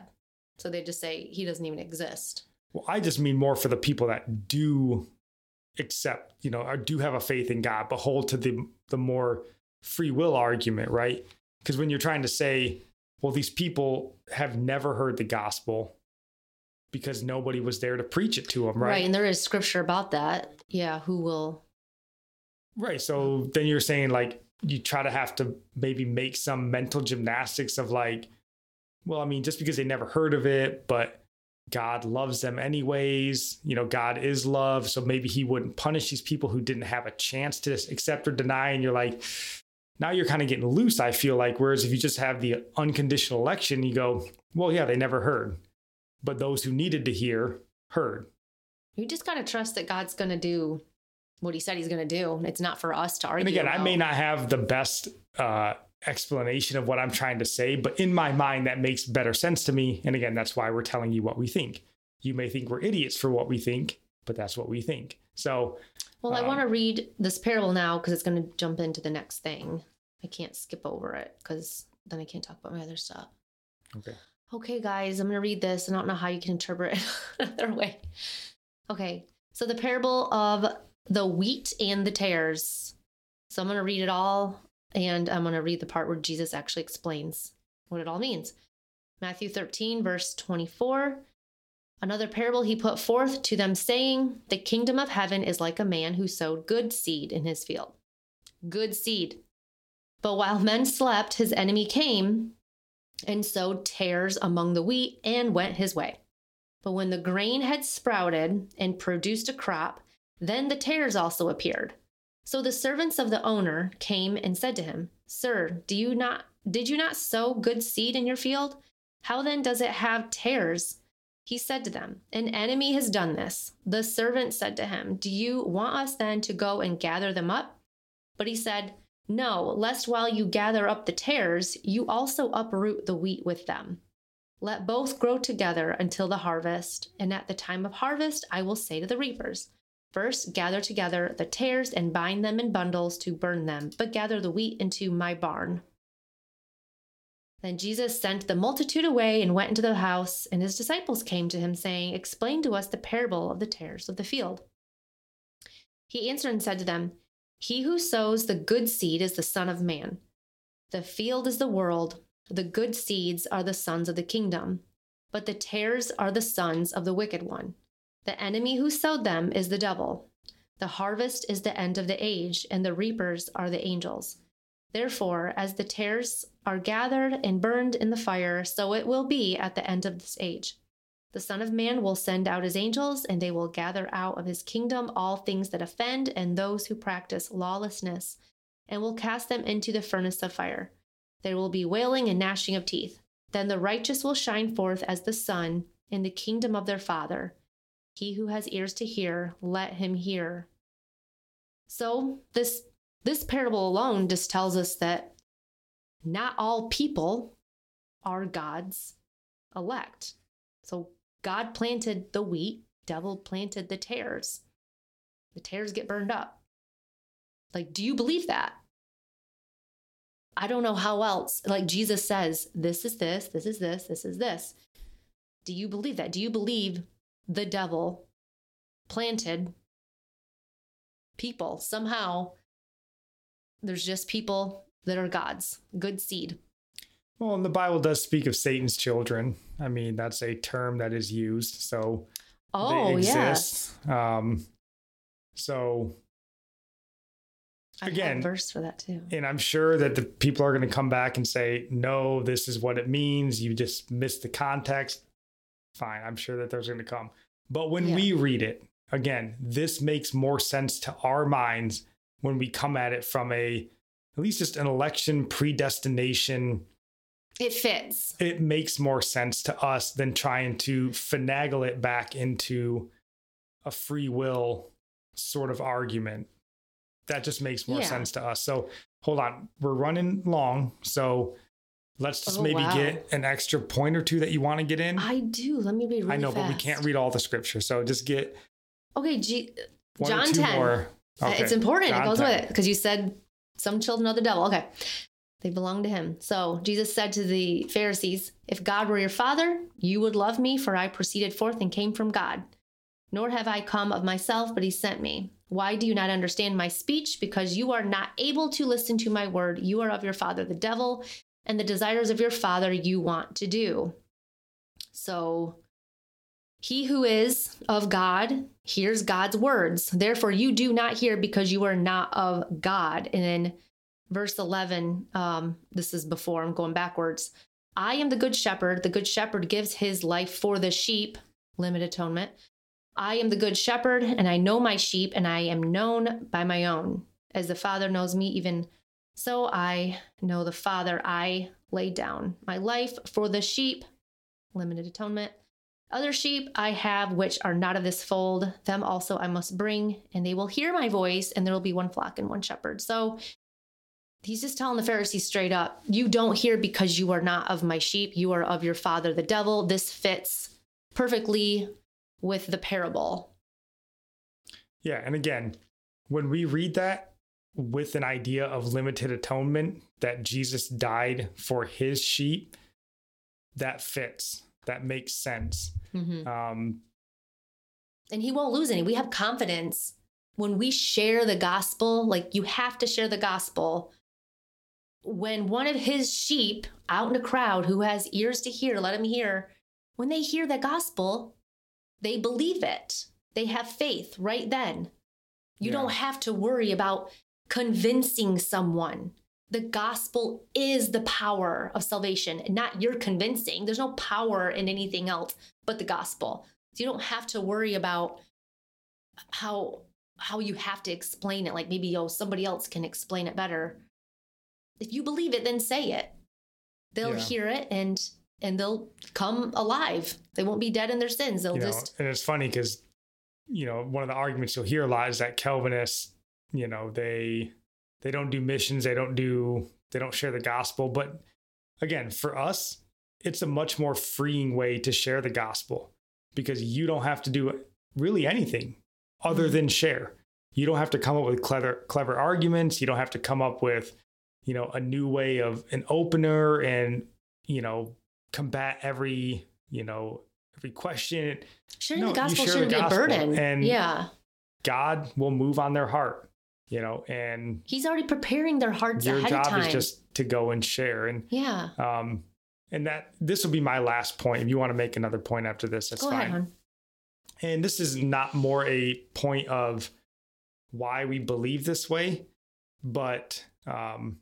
So they just say he doesn't even exist. Well, I just mean more for the people that do accept, you know, or do have a faith in God, but hold to the the more free will argument, right? Because when you're trying to say, well, these people have never heard the gospel because nobody was there to preach it to them, Right. right? And there is scripture about that. Yeah. Who will Right. So then you're saying like you try to have to maybe make some mental gymnastics of like, well, I mean, just because they never heard of it, but God loves them anyways. You know, God is love. So maybe he wouldn't punish these people who didn't have a chance to accept or deny. And you're like, now you're kind of getting loose, I feel like. Whereas if you just have the unconditional election, you go, well, yeah, they never heard. But those who needed to hear heard. You just gotta trust that God's gonna do what He said He's gonna do. It's not for us to argue. And again, I may not have the best uh, explanation of what I'm trying to say, but in my mind, that makes better sense to me. And again, that's why we're telling you what we think. You may think we're idiots for what we think, but that's what we think. So, Well, I um, want to read this parable now because it's going to jump into the next thing. I can't skip over it because then I can't talk about my other stuff. okay. Okay, guys, I'm going to read this. I don't know how you can interpret it another way. Okay, so the parable of the wheat and the tares. So I'm going to read it all, and I'm going to read the part where Jesus actually explains what it all means. Matthew 13, verse 24. Another parable he put forth to them, saying, The kingdom of heaven is like a man who sowed good seed in his field. Good seed. But while men slept, his enemy came and sowed tares among the wheat and went his way. But when the grain had sprouted and produced a crop, then the tares also appeared. So the servants of the owner came and said to him, Sir, do you not did you not sow good seed in your field? How then does it have tares? He said to them, An enemy has done this. The servant said to him, Do you want us then to go and gather them up? But he said, No, lest while you gather up the tares, you also uproot the wheat with them. Let both grow together until the harvest, and at the time of harvest I will say to the reapers, First gather together the tares and bind them in bundles to burn them, but gather the wheat into my barn. Then Jesus sent the multitude away and went into the house, and his disciples came to him, saying, Explain to us the parable of the tares of the field. He answered and said to them, He who sows the good seed is the Son of Man. The field is the world, the good seeds are the sons of the kingdom, but the tares are the sons of the wicked one. The enemy who sowed them is the devil. The harvest is the end of the age, and the reapers are the angels. Therefore, as the tares are gathered and burned in the fire, so it will be at the end of this age. The Son of Man will send out his angels, and they will gather out of his kingdom all things that offend and those who practice lawlessness, and will cast them into the furnace of fire. There will be wailing and gnashing of teeth. Then the righteous will shine forth as the sun in the kingdom of their Father. He who has ears to hear, let him hear. So, this this parable alone just tells us that not all people are God's elect. So God planted the wheat, devil planted the tares. The tares get burned up. Like, do you believe that? I don't know how else. Like Jesus says, this is this, this is this, this is this. Do you believe that? Do you believe the devil planted people somehow? There's just people that are God's, good seed. Well, and the Bible does speak of Satan's children. I mean, that's a term that is used. So Oh, they yes. Um, so Again- a verse for that too. And I'm sure that the people are going to come back and say, no, this is what it means. You just missed the context. Fine. I'm sure that there's going to come. But when Yeah. we read it, again, this makes more sense to our minds when we come at it from a, at least just an election predestination. It fits. It makes more sense to us than trying to finagle it back into a free will sort of argument. That just makes more Yeah. sense to us. So hold on, we're running long. So let's just Oh, maybe wow. get an extra point or two that you want to get in. I do. Let me read really I know, but we can't read all the scripture. So just get Okay, G- John 10. more. Uh, Okay. It's important. It goes 10. with it because you said some children of the devil. Okay. They belong to him. So Jesus said to the Pharisees, If God were your father, you would love me, for I proceeded forth and came from God. Nor have I come of myself, but he sent me. Why do you not understand my speech? Because you are not able to listen to my word. You are of your father, the devil, and the desires of your father you want to do. So he who is of God hears God's words. Therefore, you do not hear because you are not of God. And then verse 11, um, this is before I'm going backwards. I am the good shepherd. The good shepherd gives his life for the sheep, limit atonement. I am the good shepherd, and I know my sheep, and I am known by my own. As the Father knows me, even so I know the Father. I lay down my life for the sheep, limited atonement. Other sheep I have which are not of this fold, them also I must bring, and they will hear my voice, and there will be one flock and one shepherd. So he's just telling the Pharisees straight up, You don't hear because you are not of my sheep, you are of your father, the devil. This fits perfectly with the parable. Yeah. And again, when we read that with an idea of limited atonement, that Jesus died for his sheep, that fits. That makes sense. Mhm. Um, And he won't lose any. We have confidence when we share the gospel, like you have to share the gospel. When one of his sheep out in a crowd who has ears to hear, let him hear, when they hear the gospel, they believe it. They have faith right then. You Yeah. don't have to worry about convincing someone. The gospel is the power of salvation, not your convincing. There's no power in anything else but the gospel. So you don't have to worry about how how you have to explain it. Like maybe oh somebody else can explain it better. If you believe it, then say it. They'll Yeah. hear it and and they'll come alive. They won't be dead in their sins. They'll you know, just and it's funny because, you know, one of the arguments you'll hear a lot is that Calvinists, you know, they they don't do missions, they don't do they don't share the gospel. But again, for us, it's a much more freeing way to share the gospel because you don't have to do really anything other than share. You don't have to come up with clever clever arguments. You don't have to come up with, you know, a new way of an opener and, you know, combat every, you know, every question. sharing No, the gospel share shouldn't be a burden. and- yeah. God will move on their heart, you know, and He's already preparing their hearts your ahead of job is just to go and share. And yeah. um and that this will be my last point. If you want to make another point after this, that's Go fine. ahead. And this is not more a point of why we believe this way, but um,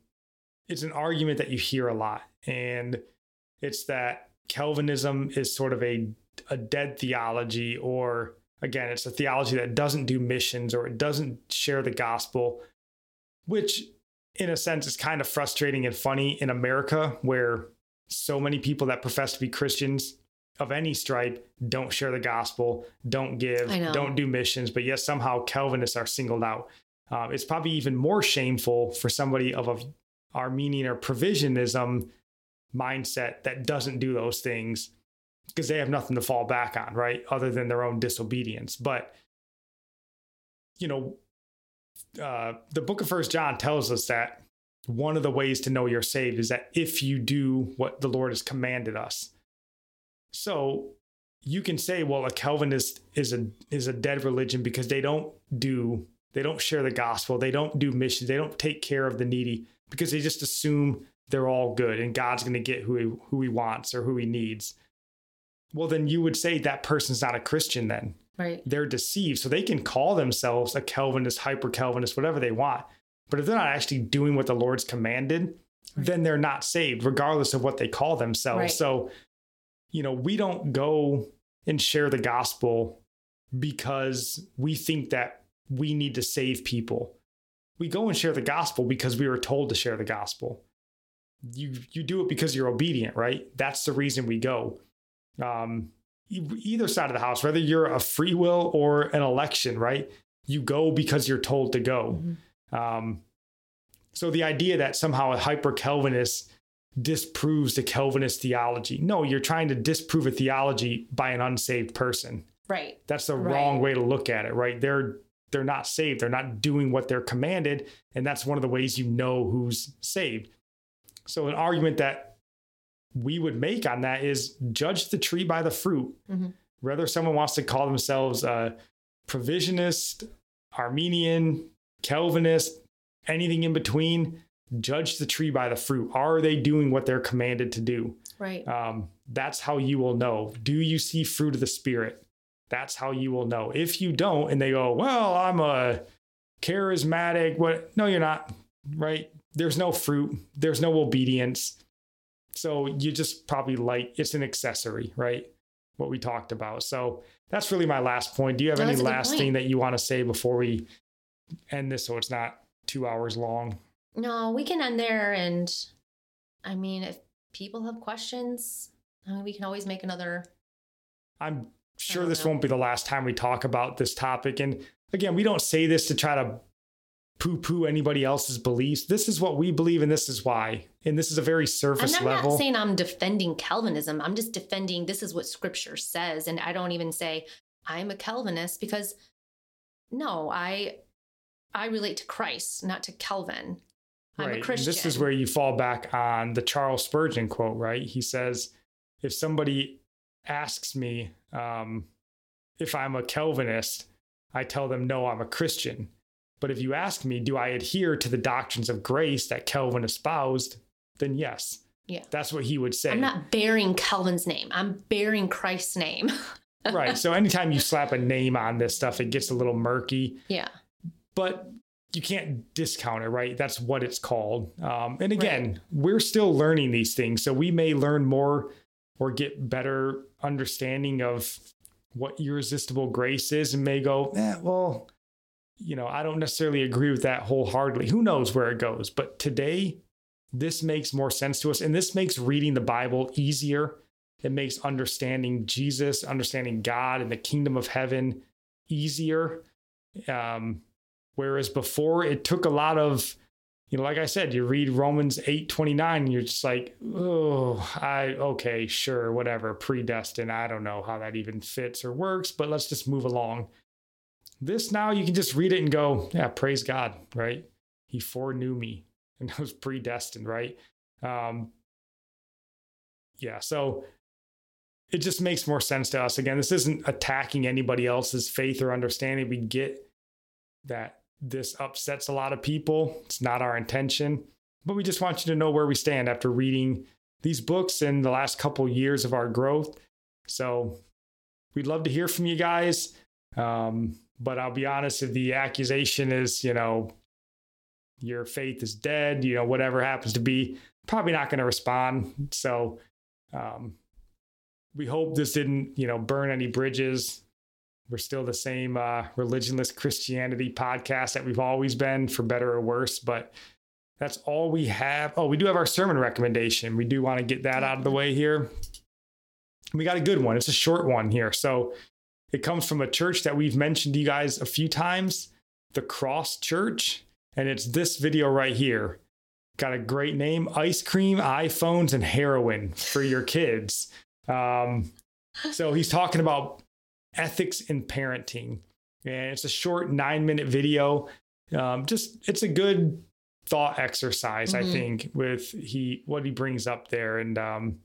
it's an argument that you hear a lot. And it's that Calvinism is sort of a, a dead theology, or again, it's a theology that doesn't do missions or it doesn't share the gospel, which in a sense is kind of frustrating and funny in America, where so many people that profess to be Christians of any stripe don't share the gospel, don't give, don't do missions, but yet somehow Calvinists are singled out. Um, it's probably even more shameful for somebody of a Arminian or provisionism mindset that doesn't do those things because they have nothing to fall back on, right? Other than their own disobedience. But, you know, uh, the book of First John tells us that one of the ways to know you're saved is that if you do what the Lord has commanded us. So you can say, well, a Calvinist is a is a dead religion because they don't do they don't share the gospel, they don't do missions, they don't take care of the needy because they just assume they're all good and God's going to get who he, who he wants or who he needs. Well, then you would say that person's not a Christian then Right. they're deceived. So they can call themselves a Calvinist, hyper Calvinist, whatever they want. But if they're not actually doing what the Lord's commanded, then they're not saved, regardless of what they call themselves. Right. So, you know, we don't go and share the gospel because we think that we need to save people. We go and share the gospel because we were told to share the gospel. You you do it because you're obedient, right? That's the reason we go. Um, either side of the house, whether you're a free will or an election, right? You go because you're told to go. Um, so the idea that somehow a hyper Calvinist disproves the Calvinist theology. No, you're trying to disprove a theology by an unsaved person. Right. That's the Right. wrong way to look at it, right? They're they're not saved. They're not doing what they're commanded, and that's one of the ways you know who's saved. So an argument that we would make on that is judge the tree by the fruit. Mhm. Whether someone wants to call themselves a provisionist, Arminian, Calvinist, anything in between, judge the tree by the fruit. Are they doing what they're commanded to do? Right. um, that's how you will know. Do you see fruit of the spirit? That's how you will know. If you don't, and they go, "Well, I'm a charismatic," what? No, you're not. Right? There's no fruit. There's no obedience. So you just probably like it's an accessory, right? What we talked about. So that's really my last point. Do you have No, any that's a good last point. thing that you want to say before we end this, so it's not two hours long? No, we can end there. And I mean, if people have questions, I mean, we can always make another. I'm sure this know. won't be the last time we talk about this topic. And again, we don't say this to try to poo poo anybody else's beliefs. This is what we believe, and this is why. And this is a very surface And I'm level. not saying I'm defending Calvinism. I'm just defending this is what scripture says. And I don't even say I'm a Calvinist because no, I I relate to Christ, not to Calvin. I'm right. a And Christian. This is where you fall back on the Charles Spurgeon quote, right? He says, if somebody asks me um, if I'm a Calvinist, I tell them, no, I'm a Christian. But if you ask me, do I adhere to the doctrines of grace that Calvin espoused? Then yes. Yeah. That's what he would say. I'm not bearing Calvin's name. I'm bearing Christ's name. right. So anytime you slap a name on this stuff, it gets a little murky, yeah. but you can't discount it, right? That's what it's called. Um, and again, we're still learning these things. So we may learn more or get better understanding of what irresistible grace is and may go, eh, well, you know, I don't necessarily agree with that wholeheartedly. Who knows where it goes? But today, this makes more sense to us. And this makes reading the Bible easier. It makes understanding Jesus, understanding God and the kingdom of heaven easier. Um, whereas before, it took a lot of, you know, like I said, you read Romans 8 29, and you're just like, oh, I, okay, sure, whatever, predestined. I don't know how that even fits or works, but let's just move along. This now, you can just read it and go, yeah, praise God, right? He foreknew me and I was predestined, right? Um, yeah, so it just makes more sense to us. Again, this isn't attacking anybody else's faith or understanding. We get that this upsets a lot of people. It's not our intention, but we just want you to know where we stand after reading these books in the last couple years of our growth. So we'd love to hear from you guys. Um, but I'll be honest, if the accusation is, you know, your faith is dead, you know, whatever happens to be, probably not going to respond. So um, we hope this didn't, you know, burn any bridges. We're still the same uh, religionless Christianity podcast that we've always been, for better or worse. But that's all we have. Oh, we do have our sermon recommendation. We do want to get that out of the way here. We got a good one. It's a short one here. So it comes from a church that we've mentioned to you guys a few times, the Cross Church. And it's this video right here. Got a great name ice cream, iPhones, and heroin for your kids. Um, so he's talking about ethics in parenting. And it's a short nine minute video. Um, just it's a good thought exercise, I Mhm. think, with he what he brings up there. And um,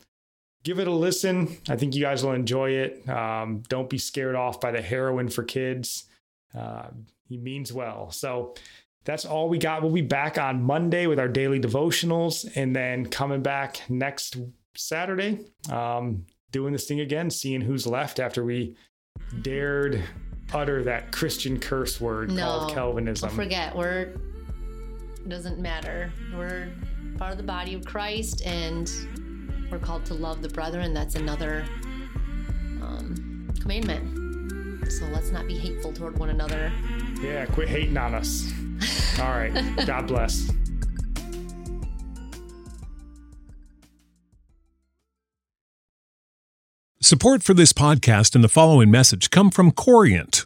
give it a listen. I think you guys will enjoy it. Um, don't be scared off by the heroin for kids. Uh, he means well. So that's all we got. We'll be back on Monday with our daily devotionals and then coming back next Saturday, um, doing this thing again, seeing who's left after we dared utter that Christian curse word No. called Calvinism. Don't forget, we're It doesn't matter. We're part of the body of Christ and we're called to love the brethren. That's another um, commandment. So let's not be hateful toward one another. Yeah, quit hating on us. All right. God bless. Support for this podcast and the following message come from Corient.